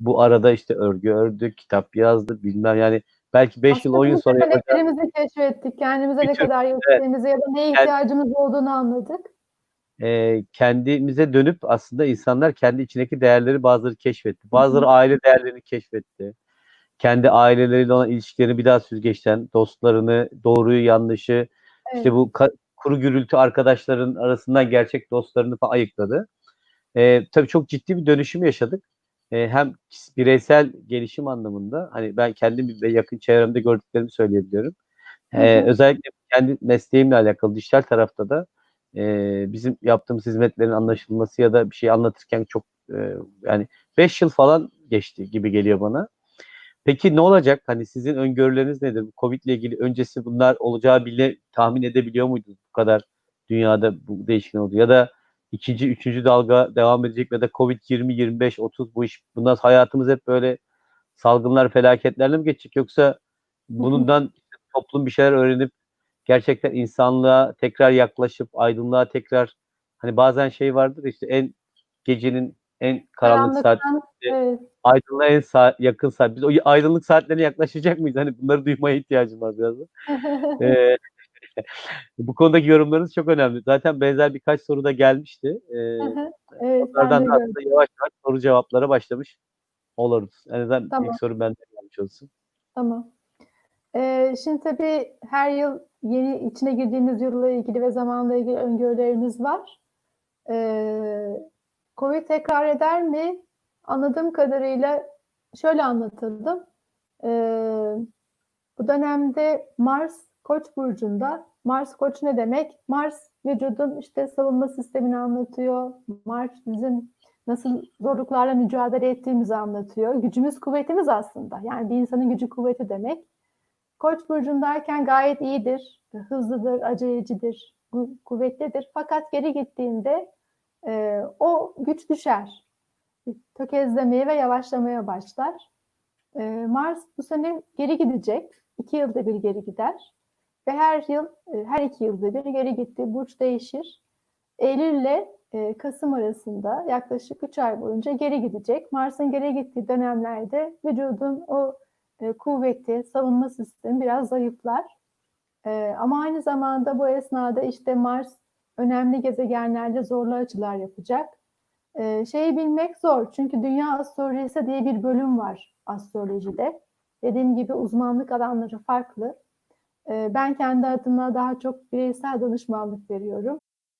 bu arada işte örgü ördü, kitap yazdı bilmem yani belki 5 yıl 10 yıl sonra. Yeteneklerimizi keşfettik. Kendimize ne kadar yettiğimizi ya da neye Yani- ihtiyacımız olduğunu anladık. e, kendimize dönüp aslında insanlar kendi içindeki değerleri bazıları keşfetti. Bazıları aile değerlerini keşfetti. Kendi aileleriyle olan ilişkilerini bir daha süzgeçten, dostlarını, doğruyu, yanlışı, işte bu kuru gürültü arkadaşların arasından gerçek dostlarını falan ayıkladı. E, tabii çok ciddi bir dönüşüm yaşadık. E, hem bireysel gelişim anlamında hani ben kendim ve yakın çevremde gördüklerimi söyleyebiliyorum. E, özellikle kendi mesleğimle alakalı dijital tarafta da e, bizim yaptığımız hizmetlerin anlaşılması ya da bir şey anlatırken çok e, yani 5 yıl falan geçti gibi geliyor bana. Peki ne olacak? Hani sizin öngörüleriniz nedir? Bu Covid ile ilgili öncesi bunlar olacağı bile tahmin edebiliyor muydunuz? Bu kadar dünyada bu değişken oldu. Ya da ikinci, üçüncü dalga devam edecek ya da Covid 20, 25, 30 bu iş bundan hayatımız hep böyle salgınlar, felaketlerle mi geçecek? Yoksa bundan toplum bir şeyler öğrenip gerçekten insanlığa tekrar yaklaşıp aydınlığa tekrar hani bazen şey vardır işte en gecenin en karanlık saat Karanlıktan, evet. aydınlığa en sa- yakın saat. Biz o aydınlık saatlerine yaklaşacak mıyız? Hani bunları duymaya ihtiyacım var biraz da. Ee, bu konudaki yorumlarınız çok önemli. Zaten benzer birkaç soru da gelmişti. Ee, evet, onlardan da aslında yavaş yavaş soru cevaplara başlamış oluruz. En azından Tamam. ilk soru benden gelmiş olsun. Tamam. Ee, şimdi tabii her yıl yeni içine girdiğimiz yılla ilgili ve zamanla ilgili öngörülerimiz var. Ee, Covid tekrar eder mi? Anladığım kadarıyla şöyle anlatalım. Ee, bu dönemde Mars Koç burcunda. Mars Koç ne demek? Mars vücudun işte savunma sistemini anlatıyor. Mars bizim nasıl zorluklarla mücadele ettiğimizi anlatıyor. Gücümüz kuvvetimiz aslında. Yani bir insanın gücü kuvveti demek. Koç burcundayken gayet iyidir, hızlıdır, acelecidir, kuvvetlidir. Fakat geri gittiğinde e, o güç düşer. Tökezlemeye ve yavaşlamaya başlar. E, Mars bu sene geri gidecek. İki yılda bir geri gider. Ve her yıl, e, her iki yılda bir geri gitti. Burç değişir. Eylül ile e, Kasım arasında yaklaşık 3 ay boyunca geri gidecek. Mars'ın geri gittiği dönemlerde vücudun o e, kuvveti, savunma sistemi biraz zayıflar. Ama aynı zamanda bu esnada işte Mars önemli gezegenlerde zorlu açılar yapacak. Şeyi bilmek zor çünkü Dünya Astrolojisi diye bir bölüm var astrolojide. Dediğim gibi uzmanlık alanları farklı. E, ben kendi adıma daha çok bireysel danışmanlık veriyorum.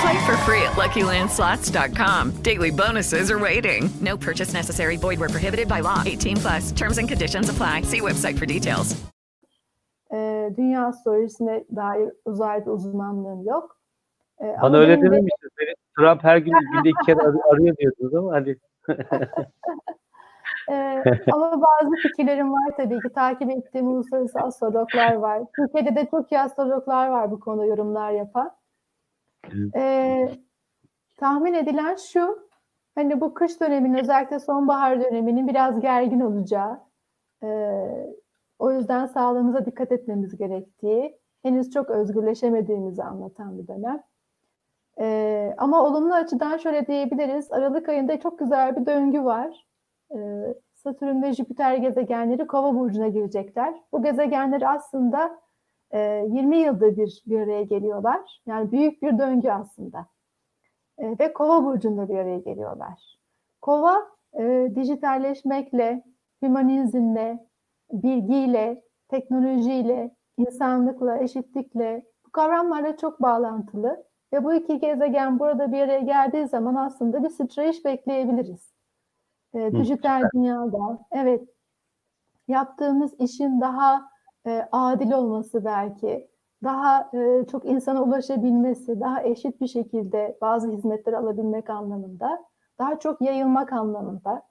Play for free at LuckyLandSlots.com. Daily bonuses are waiting. No purchase necessary. Void where prohibited by law. 18 plus. Terms and conditions apply. See website for details. Ee, dünya astrolojisine dair uzayda uzmanlığım yok. Ee, Bana öyle dememiştin. Seni Trump her gün günde iki kere arıyor diyordunuz ama hadi. ee, ama bazı fikirlerim var tabii ki. Takip ettiğim uluslararası astrologlar var. Türkiye'de de çok iyi astrologlar var bu konuda yorumlar yapan. Ee, tahmin edilen şu, hani bu kış döneminin özellikle sonbahar döneminin biraz gergin olacağı, e, o yüzden sağlığımıza dikkat etmemiz gerektiği, henüz çok özgürleşemediğimizi anlatan bir dönem. E, ama olumlu açıdan şöyle diyebiliriz, Aralık ayında çok güzel bir döngü var. E, Satürn ve Jüpiter gezegenleri Kova burcuna girecekler. Bu gezegenler aslında 20 yılda bir bir araya geliyorlar. Yani büyük bir döngü aslında. Ve kova burcunda bir araya geliyorlar. Kova dijitalleşmekle, hümanizmle, bilgiyle, teknolojiyle, insanlıkla, eşitlikle bu kavramlarla çok bağlantılı. Ve bu iki gezegen burada bir araya geldiği zaman aslında bir sıçrayış bekleyebiliriz. E, dijital dünyada, evet yaptığımız işin daha e, adil olması belki, daha e, çok insana ulaşabilmesi, daha eşit bir şekilde bazı hizmetleri alabilmek anlamında, daha çok yayılmak anlamında.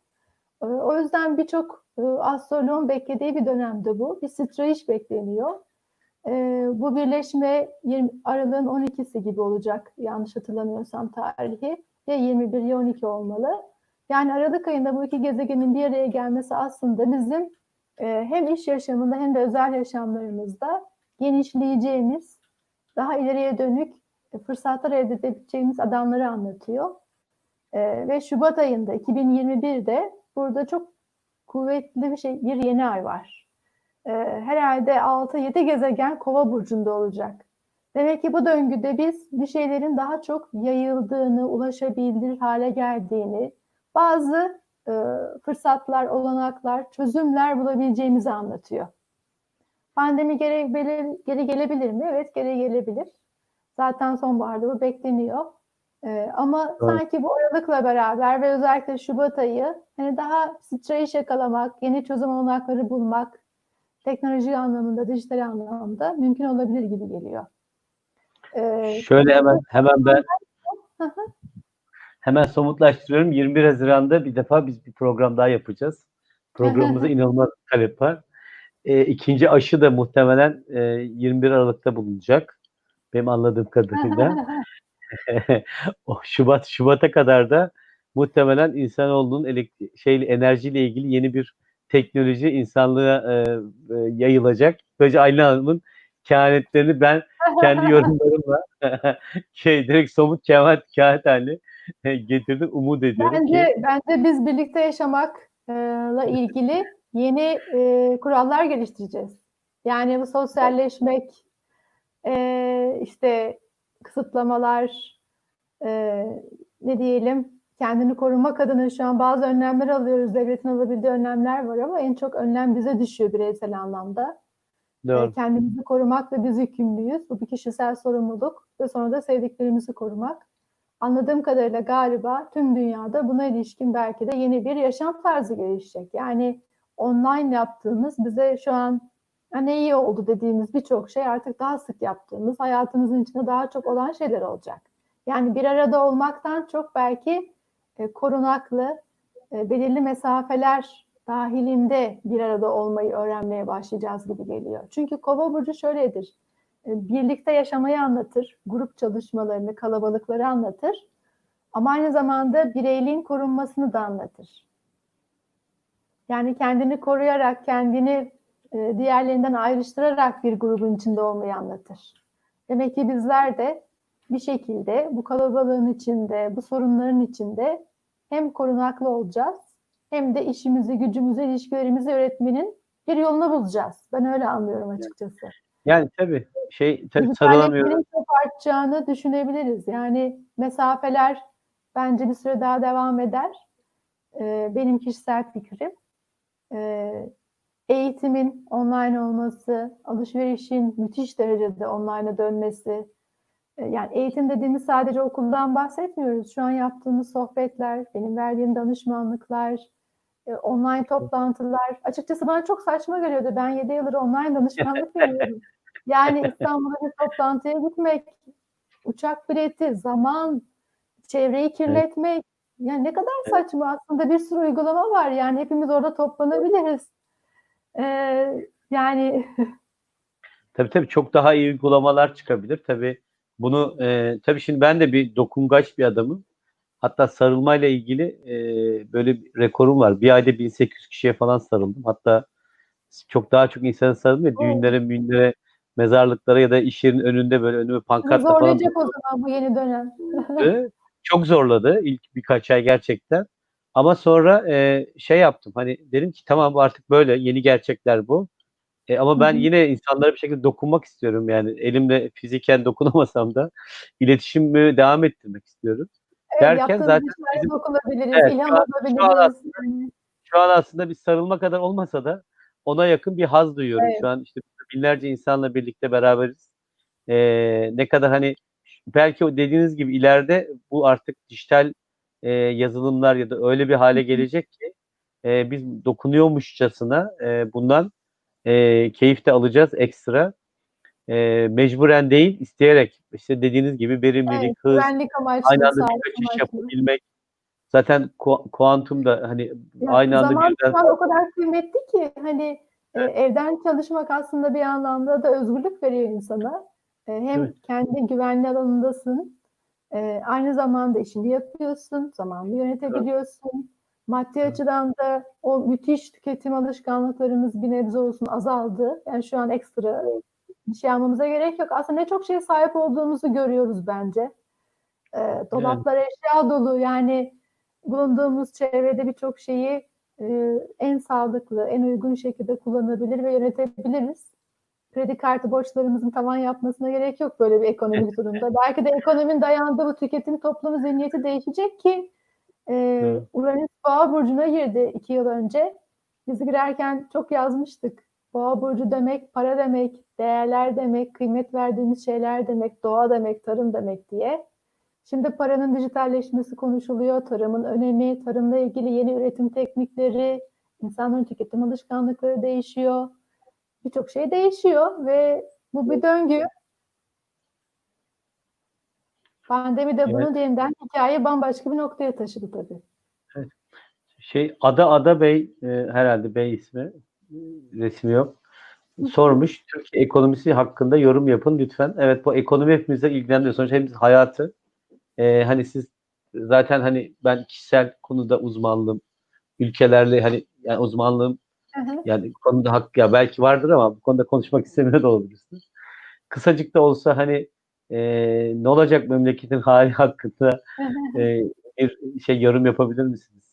E, o yüzden birçok e, astroloğun beklediği bir dönemde bu. Bir sıçrayış bekleniyor. E, bu birleşme 20, Aralık'ın 12'si gibi olacak yanlış hatırlamıyorsam tarihi. Ya 21 ya 12 olmalı. Yani Aralık ayında bu iki gezegenin bir araya gelmesi aslında bizim hem iş yaşamında hem de özel yaşamlarımızda genişleyeceğimiz, daha ileriye dönük fırsatlar elde edebileceğimiz adamları anlatıyor. Ve Şubat ayında 2021'de burada çok kuvvetli bir şey, bir yeni ay var. Herhalde 6-7 gezegen kova burcunda olacak. Demek ki bu döngüde biz bir şeylerin daha çok yayıldığını, ulaşabilir hale geldiğini, bazı e, fırsatlar, olanaklar, çözümler bulabileceğimizi anlatıyor. Pandemi geri, geri gelebilir mi? Evet geri gelebilir. Zaten sonbaharda bu bekleniyor. Ee, ama evet. sanki bu aralıkla beraber ve özellikle Şubat ayı hani daha sıçrayış yakalamak, yeni çözüm olanakları bulmak, teknoloji anlamında, dijital anlamda mümkün olabilir gibi geliyor. Ee, Şöyle hemen hemen ben hemen somutlaştırıyorum. 21 Haziran'da bir defa biz bir program daha yapacağız. Programımıza inanılmaz talep var. E, ikinci aşı da muhtemelen e, 21 Aralık'ta bulunacak. Benim anladığım kadarıyla. o Şubat Şubat'a kadar da muhtemelen insanoğlunun elektrik şeyle enerjiyle ilgili yeni bir teknoloji insanlığa e, e, yayılacak. Böylece Aylin Hanım'ın kehanetlerini ben kendi yorumlarımla şey direkt somut kehanet, kehanet haline getirdim. Umut ediyorum bence, ki. Bence biz birlikte yaşamakla ilgili yeni e, kurallar geliştireceğiz. Yani bu sosyalleşmek, e, işte kısıtlamalar, e, ne diyelim kendini korumak adına şu an bazı önlemler alıyoruz. Devletin alabildiği önlemler var ama en çok önlem bize düşüyor bireysel anlamda. Doğru. E, kendimizi korumak ve biz yükümlüyüz. Bu bir kişisel sorumluluk ve sonra da sevdiklerimizi korumak. Anladığım kadarıyla galiba tüm dünyada buna ilişkin belki de yeni bir yaşam tarzı gelişecek. Yani online yaptığımız bize şu an ne iyi oldu dediğimiz birçok şey artık daha sık yaptığımız, hayatımızın içinde daha çok olan şeyler olacak. Yani bir arada olmaktan çok belki e, korunaklı, e, belirli mesafeler dahilinde bir arada olmayı öğrenmeye başlayacağız gibi geliyor. Çünkü kova burcu şöyledir. E, birlikte yaşamayı anlatır, grup çalışmalarını, kalabalıkları anlatır. Ama aynı zamanda bireyliğin korunmasını da anlatır. Yani kendini koruyarak, kendini e, diğerlerinden ayrıştırarak bir grubun içinde olmayı anlatır. Demek ki bizler de bir şekilde bu kalabalığın içinde, bu sorunların içinde hem korunaklı olacağız hem de işimizi, gücümüzü, ilişkilerimizi öğretmenin bir yolunu bulacağız. Ben öyle anlıyorum açıkçası. Yani tabii şey tabii sarılamıyorum. çok artacağını düşünebiliriz. Yani mesafeler bence bir süre daha devam eder. Ee, benim kişisel fikrim. Ee, eğitimin online olması, alışverişin müthiş derecede online'a dönmesi. E, yani eğitim dediğimiz sadece okuldan bahsetmiyoruz. Şu an yaptığımız sohbetler, benim verdiğim danışmanlıklar, e, online toplantılar. Açıkçası bana çok saçma geliyordu. Ben 7 yıldır online danışmanlık veriyorum. Yani İstanbul'a bir toplantıya gitmek, uçak bileti, zaman, çevreyi kirletmek. Yani ne kadar saçma aslında bir sürü uygulama var. Yani hepimiz orada toplanabiliriz. Ee, yani tabii tabii çok daha iyi uygulamalar çıkabilir. Tabii bunu e, tabii şimdi ben de bir dokungaç bir adamım. Hatta sarılmayla ilgili e, böyle bir rekorum var. Bir ayda 1800 kişiye falan sarıldım. Hatta çok daha çok insana sarıldım ve düğünlere, müğünlere, mezarlıklara ya da iş yerinin önünde böyle önüme pankartla falan. Zorlayacak o zaman bu yeni dönem. çok zorladı ilk birkaç ay gerçekten. Ama sonra e, şey yaptım hani dedim ki tamam bu artık böyle yeni gerçekler bu. E, ama ben Hı-hı. yine insanlara bir şekilde dokunmak istiyorum yani elimle fiziken dokunamasam da iletişimi devam ettirmek istiyorum. Derken zaten bizim, dokunabiliriz, evet, ilham alabiliriz. Şu an, aslında, şu an aslında bir sarılma kadar olmasa da ona yakın bir haz duyuyorum. Evet. Şu an işte binlerce insanla birlikte beraberiz. E, ne kadar hani belki dediğiniz gibi ileride bu artık dijital e, yazılımlar ya da öyle bir hale gelecek ki e, biz dokunuyormuşçasına e, bundan e, keyif de alacağız ekstra. E, mecburen değil, isteyerek. İşte dediğiniz gibi verimlilik, evet, hız, aynı anda birkaç iş yapabilmek. Zaten kuantum da hani ya, aynı anda zaman birden... o kadar kıymetli ki hani evet. e, evden çalışmak aslında bir anlamda da özgürlük veriyor insana. E, hem evet. kendi güvenli alanındasın, e, aynı zamanda işini yapıyorsun, zamanını yönetebiliyorsun. Evet. Maddi evet. açıdan da o müthiş tüketim alışkanlıklarımız bir nebze olsun azaldı. Yani şu an ekstra bir şey almamıza gerek yok. Aslında ne çok şeye sahip olduğumuzu görüyoruz bence. E, dolaplar evet. eşya dolu. Yani bulunduğumuz çevrede birçok şeyi e, en sağlıklı, en uygun şekilde kullanabilir ve yönetebiliriz kredi kartı borçlarımızın tavan yapmasına gerek yok böyle bir ekonomik durumda. Belki de ekonominin dayandığı bu tüketim toplumu zihniyeti değişecek ki Ee, Uranüs Boğa burcuna girdi iki yıl önce. Biz girerken çok yazmıştık. Boğa burcu demek para demek, değerler demek, kıymet verdiğimiz şeyler demek, doğa demek, tarım demek diye. Şimdi paranın dijitalleşmesi konuşuluyor, tarımın önemi, tarımla ilgili yeni üretim teknikleri, insanların tüketim alışkanlıkları değişiyor. Birçok şey değişiyor ve bu bir döngü. Pandemi de Evet. bunu yeniden hikaye bambaşka bir noktaya taşıdı tabii. Şey Ada Ada Bey e, herhalde Bey ismi e, resmi yok. Sormuş Türkiye ekonomisi hakkında yorum yapın lütfen. Evet bu ekonomi hepimize ilgilendiriyor. Sonuçta hepimiz hayatı. E, hani siz zaten hani ben kişisel konuda uzmanlığım ülkelerle hani yani uzmanlığım Hı hı. yani konuda hak ya belki vardır ama bu konuda konuşmak istemiyor da olabilirsiniz. Kısacık da olsa hani e, ne olacak memleketin hali hakkında e, bir şey yorum yapabilir misiniz?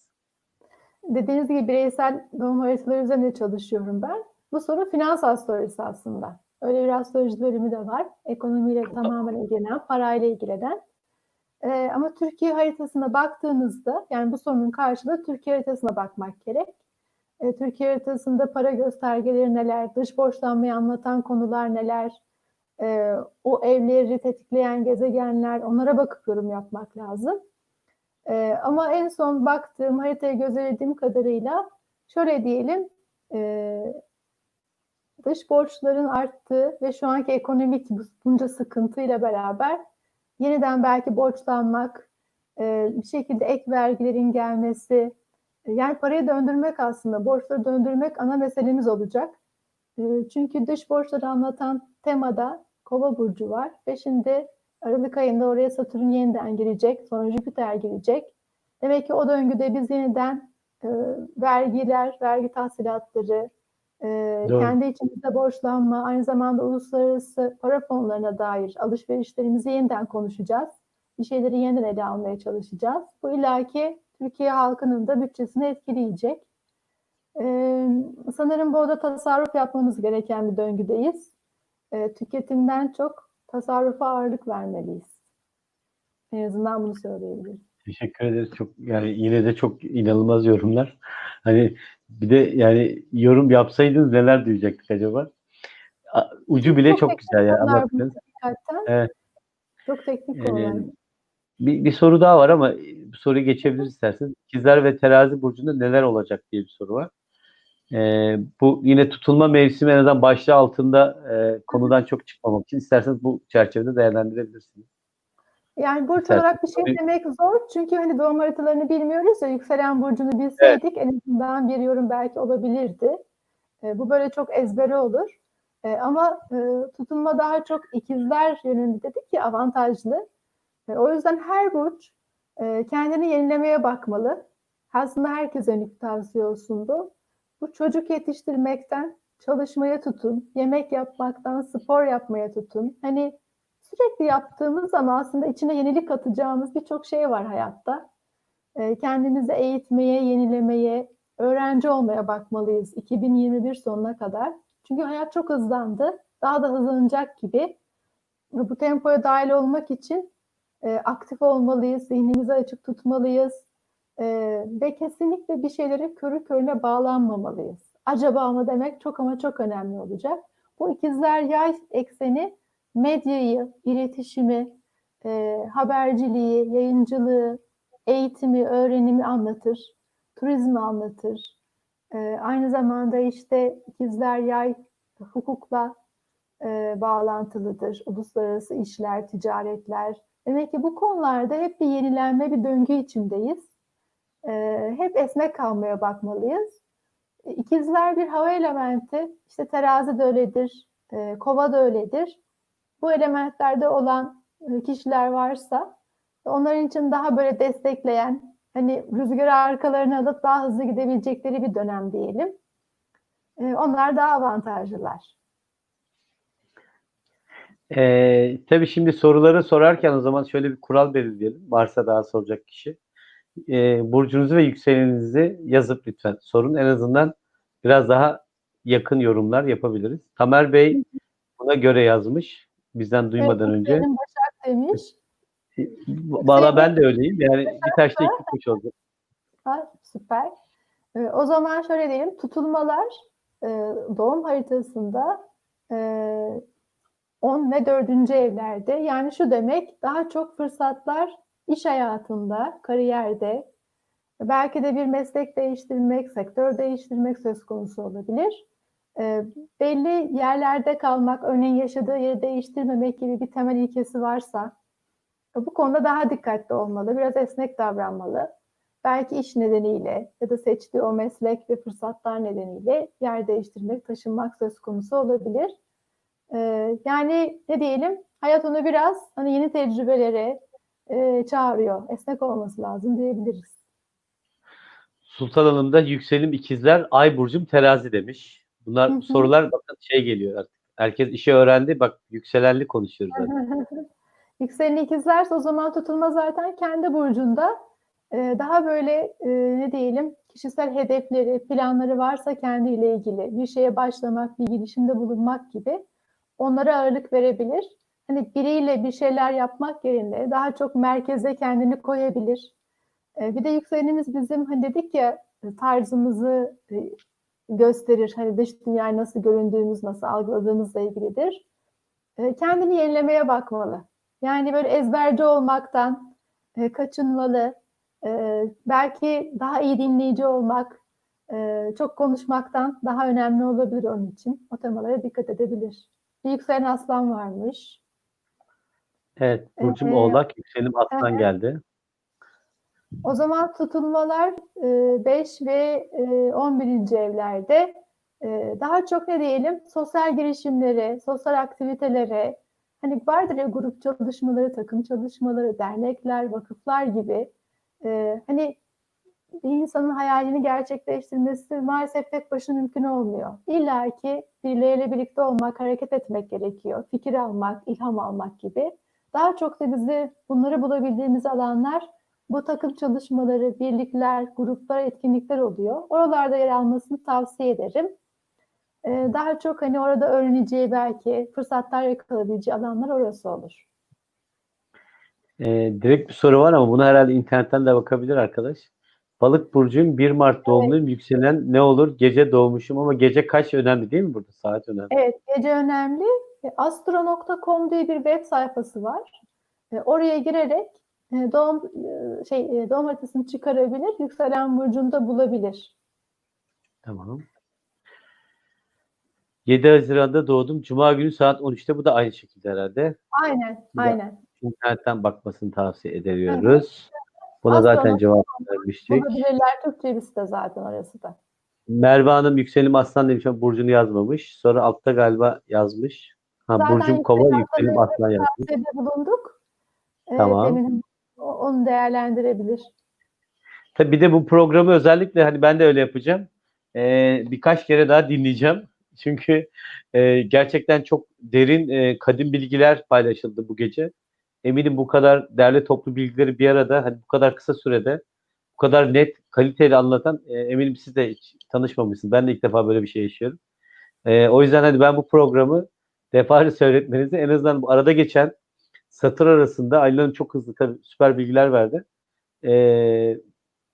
Dediğiniz gibi bireysel doğum haritaları üzerine çalışıyorum ben. Bu soru finans astrolojisi aslında. Öyle bir astroloji bölümü de var. Ekonomiyle tamamen ilgilenen, parayla ilgilenen. Ee, ama Türkiye haritasına baktığınızda, yani bu sorunun karşılığı Türkiye haritasına bakmak gerek. Ee, Türkiye haritasında para göstergeleri neler, dış borçlanmayı anlatan konular neler, ee, o evleri tetikleyen gezegenler, onlara bakıp yorum yapmak lazım. Ee, ama en son baktığım haritaya gözlediğim kadarıyla şöyle diyelim e, dış borçların arttığı ve şu anki ekonomik bu- bunca sıkıntıyla beraber yeniden belki borçlanmak, e, bir şekilde ek vergilerin gelmesi, e, yani parayı döndürmek aslında, borçları döndürmek ana meselemiz olacak. E, çünkü dış borçları anlatan temada Kova burcu var ve şimdi Aralık ayında oraya Satürn yeniden girecek, sonra Jüpiter girecek. Demek ki o döngüde biz yeniden e, vergiler, vergi tahsilatları, e, Doğru. kendi içimizde borçlanma, aynı zamanda uluslararası para fonlarına dair alışverişlerimizi yeniden konuşacağız. Bir şeyleri yeniden ele almaya çalışacağız. Bu ilaki Türkiye halkının da bütçesini etkileyecek. E, sanırım burada tasarruf yapmamız gereken bir döngüdeyiz. E, tüketimden çok tasarrufa ağırlık vermeliyiz. En azından bunu söyleyebilirim. Teşekkür ederiz. Çok yani yine de çok inanılmaz yorumlar. Hani bir de yani yorum yapsaydınız neler duyacaktık acaba? Ucu bile çok güzel yani anlattınız. Evet. Çok teknik Ee, konular. bir, bir soru daha var ama bu soruyu geçebiliriz isterseniz. İkizler ve Terazi burcunda neler olacak diye bir soru var. Ee, bu yine tutulma mevsimi en azından başlığı altında e, konudan çok çıkmamak için isterseniz bu çerçevede değerlendirebilirsiniz. Yani burç Mesela- olarak bir şey demek zor. Çünkü hani doğum haritalarını bilmiyoruz ya yükselen burcunu bilseydik en azından bir yorum belki olabilirdi. E, bu böyle çok ezbere olur. E, ama e, tutulma daha çok ikizler yönünde dedik ya avantajlı. E, o yüzden her burç e, kendini yenilemeye bakmalı. Aslında herkese yönelik tavsiye olsun bu. Bu çocuk yetiştirmekten çalışmaya tutun, yemek yapmaktan spor yapmaya tutun. Hani sürekli yaptığımız ama aslında içine yenilik katacağımız birçok şey var hayatta. Ee, kendimizi eğitmeye, yenilemeye, öğrenci olmaya bakmalıyız 2021 sonuna kadar. Çünkü hayat çok hızlandı. Daha da hızlanacak gibi. Bu tempoya dahil olmak için e, aktif olmalıyız, zihnimizi açık tutmalıyız e, ve kesinlikle bir şeylere körü körüne bağlanmamalıyız. Acaba mı demek çok ama çok önemli olacak. Bu ikizler yay ekseni medyayı, iletişimi, e, haberciliği, yayıncılığı, eğitimi, öğrenimi anlatır, turizmi anlatır. E, aynı zamanda işte ikizler yay hukukla e, bağlantılıdır. Uluslararası işler, ticaretler. Demek ki bu konularda hep bir yenilenme, bir döngü içindeyiz. E, hep esnek kalmaya bakmalıyız. E, İkizler bir hava elementi. İşte terazi de öyledir, e, kova da öyledir. Bu elementlerde olan e, kişiler varsa onların için daha böyle destekleyen, hani rüzgarı arkalarına alıp daha hızlı gidebilecekleri bir dönem diyelim. E, onlar daha avantajlılar. Ee, tabii şimdi soruları sorarken o zaman şöyle bir kural belirleyelim. Varsa daha soracak kişi. Ee, burcunuzu ve yükseleninizi yazıp lütfen sorun. En azından biraz daha yakın yorumlar yapabiliriz. Tamer Bey buna göre yazmış. Bizden duymadan Evet, önce. Başak demiş. Valla ben de öyleyim. Yani bir taşta iki kuş oldu. Ha, süper. Ee, o zaman şöyle diyelim. Tutulmalar e, doğum haritasında e, 10 ve 4. evlerde. Yani şu demek daha çok fırsatlar iş hayatında, kariyerde, belki de bir meslek değiştirmek, sektör değiştirmek söz konusu olabilir. E, belli yerlerde kalmak, örneğin yaşadığı yeri değiştirmemek gibi bir temel ilkesi varsa bu konuda daha dikkatli olmalı, biraz esnek davranmalı. Belki iş nedeniyle ya da seçtiği o meslek ve fırsatlar nedeniyle yer değiştirmek, taşınmak söz konusu olabilir. Ee, yani ne diyelim, hayat onu biraz hani yeni tecrübelere e, çağırıyor. Esnek olması lazım diyebiliriz. Sultan Hanım da yükselim ikizler, ay burcum terazi demiş. Bunlar Hı hı. sorular bakın şey geliyor artık. Herkes işi öğrendi. Bak yükselenli konuşuyoruz zaten. Yükselen ikizlerse o zaman tutulma zaten kendi burcunda e, daha böyle e, ne diyelim kişisel hedefleri, planları varsa kendiyle ilgili bir şeye başlamak, bir girişimde bulunmak gibi onlara ağırlık verebilir. Hani biriyle bir şeyler yapmak yerine daha çok merkeze kendini koyabilir. E, bir de yükselenimiz bizim hani dedik ya tarzımızı e, gösterir. Hani dış dünyayı nasıl göründüğümüz, nasıl algıladığımızla ilgilidir. E, kendini yenilemeye bakmalı. Yani böyle ezberci olmaktan e, kaçınmalı. E, belki daha iyi dinleyici olmak, e, çok konuşmaktan daha önemli olabilir onun için. O temalara dikkat edebilir. Bir yükselen aslan varmış. Evet, burcum Ee, oğlak, yükselim aslan evet. geldi. O zaman tutulmalar 5 ve e, 11. evlerde e, daha çok ne diyelim sosyal girişimlere, sosyal aktivitelere, hani vardır ya grup çalışmaları, takım çalışmaları, dernekler, vakıflar gibi e, hani bir insanın hayalini gerçekleştirmesi maalesef tek başına mümkün olmuyor. İlla ki birileriyle birlikte olmak, hareket etmek gerekiyor. Fikir almak, ilham almak gibi. Daha çok da bizi bunları bulabildiğimiz alanlar bu takım çalışmaları, birlikler, gruplar, etkinlikler oluyor. Oralarda yer almasını tavsiye ederim. Ee, daha çok hani orada öğreneceği belki fırsatlar yakalayabileceği alanlar orası olur. Ee, direkt bir soru var ama buna herhalde internetten de bakabilir arkadaş. Balık burcuyum 1 Mart doğumluyum. Yükselen ne olur? Gece doğmuşum ama gece kaç önemli değil mi burada? Saat önemli. Evet, gece önemli. Astro.com diye bir web sayfası var. E, Oraya girerek doğum e, şey e, doğum haritasını çıkarabilir, yükselen burcunda bulabilir. Tamam. 7 Haziran'da doğdum. Cuma günü saat 13'te. Bu da aynı şekilde herhalde. Aynen, aynen. İnternetten bakmasını tavsiye ediyoruz. Buna Astro zaten cevap vermiştik. Bulabilirler Türkçe bir site zaten orası da. Merve Hanım yükselim aslan demiş ama burcunu yazmamış. Sonra altta galiba yazmış. Ha, Zaten burcum kova yükselim aslan yazmış. bulunduk. Tamam. o- onu değerlendirebilir. Tabii bir de bu programı özellikle hani ben de öyle yapacağım. Ee, birkaç kere daha dinleyeceğim. Çünkü e, gerçekten çok derin e, kadim bilgiler paylaşıldı bu gece. Eminim bu kadar değerli toplu bilgileri bir arada hani bu kadar kısa sürede bu kadar net, kaliteli anlatan e, eminim siz de hiç tanışmamışsınız. Ben de ilk defa böyle bir şey yaşıyorum. E, o yüzden hani ben bu programı defalarca seyretmenizi en azından bu arada geçen satır arasında Aylin Hanım çok hızlı tabii süper bilgiler verdi. E,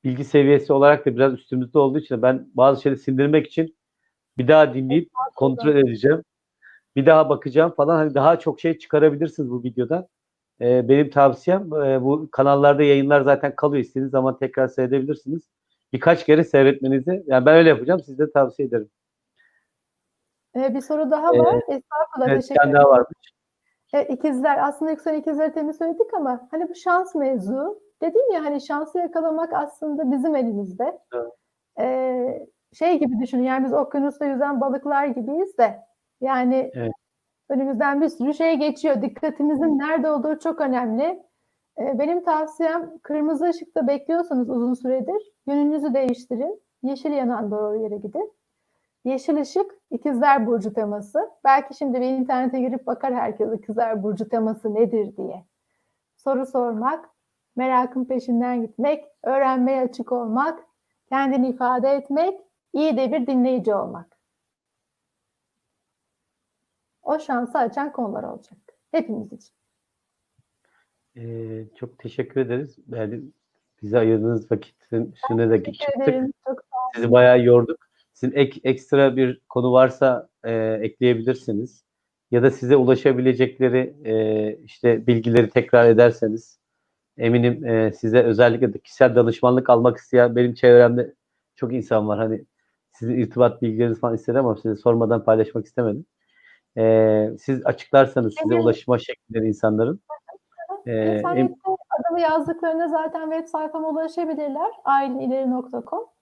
bilgi seviyesi olarak da biraz üstümüzde olduğu için ben bazı şeyleri sindirmek için bir daha dinleyip kontrol edeceğim. Bir daha bakacağım falan. Hani daha çok şey çıkarabilirsiniz bu videodan. Ee, benim tavsiyem e, bu kanallarda yayınlar zaten kalıyor. İstediğiniz zaman tekrar seyredebilirsiniz. Birkaç kere seyretmenizi, yani ben öyle yapacağım. Size de tavsiye ederim. E, bir soru daha Ee, var. Estağfurullah. Evet, teşekkür tane daha varmış. E, ikizler aslında yükselen ikizleri temin söyledik ama hani bu şans mevzu dedin ya hani şansı yakalamak aslında bizim elimizde. Evet. E, şey gibi düşünün yani biz okyanusta yüzen balıklar gibiyiz de yani Evet. önümüzden bir sürü şey geçiyor. Dikkatimizin nerede olduğu çok önemli. E, benim tavsiyem kırmızı ışıkta bekliyorsanız uzun süredir yönünüzü değiştirin. Yeşil yanan doğru yere gidin. Yeşil ışık ikizler burcu teması. Belki şimdi bir internete girip bakar herkes ikizler burcu teması nedir diye. Soru sormak, merakın peşinden gitmek, öğrenmeye açık olmak, kendini ifade etmek, iyi de bir dinleyici olmak. O şansı açan konular olacak. Hepimiz için. Ee, çok teşekkür ederiz. Yani bize ayırdığınız vakitin üstüne de çıktık. ederim. Sizi bayağı yorduk. Sizin ek, ekstra bir konu varsa e, ekleyebilirsiniz. Ya da size ulaşabilecekleri e, işte bilgileri tekrar ederseniz eminim e, size özellikle de kişisel danışmanlık almak isteyen benim çevremde çok insan var. Hani sizin irtibat bilgilerinizi falan istedim ama size sormadan paylaşmak istemedim. E, siz açıklarsanız size Benim- ulaşma şekilleri insanların. E, İnternette adımı yazdıklarında zaten web sayfama ulaşabilirler. ailenileri.com.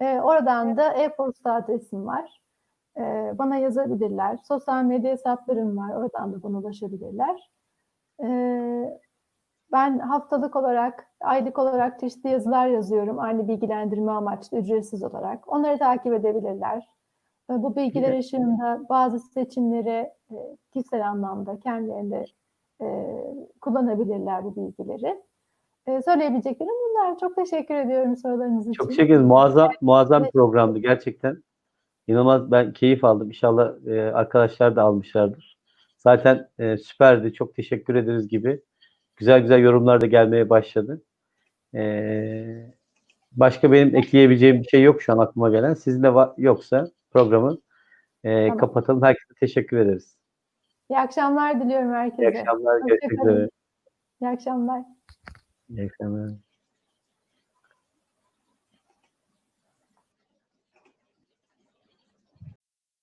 Ee, oradan da e-posta adresim var. Ee, bana yazabilirler. Sosyal medya hesaplarım var. Oradan da bana ulaşabilirler. Ee, ben haftalık olarak, aylık olarak çeşitli yazılar yazıyorum. Aynı bilgilendirme amaçlı, ücretsiz olarak. Onları takip edebilirler. Ee, Bu bilgiler Evet. ışığında bazı seçimleri e, kişisel anlamda kendilerinde e, kullanabilirler bu bilgileri. E, söyleyebileceklerim bunlar. Çok teşekkür ediyorum sorularınız için. Çok teşekkür ederim. Muazzam, muazzam bir programdı gerçekten. İnanılmaz ben keyif aldım. İnşallah e, arkadaşlar da almışlardır. Zaten e, süperdi. Çok teşekkür ederiz gibi. Güzel güzel yorumlar da gelmeye başladı. E, başka benim ekleyebileceğim bir şey yok şu an aklıma gelen. Sizin de yoksa programı e, Tamam. kapatalım. Herkese teşekkür ederiz. İyi akşamlar diliyorum herkese. İyi akşamlar. Görüşmek üzere. İyi akşamlar. İyi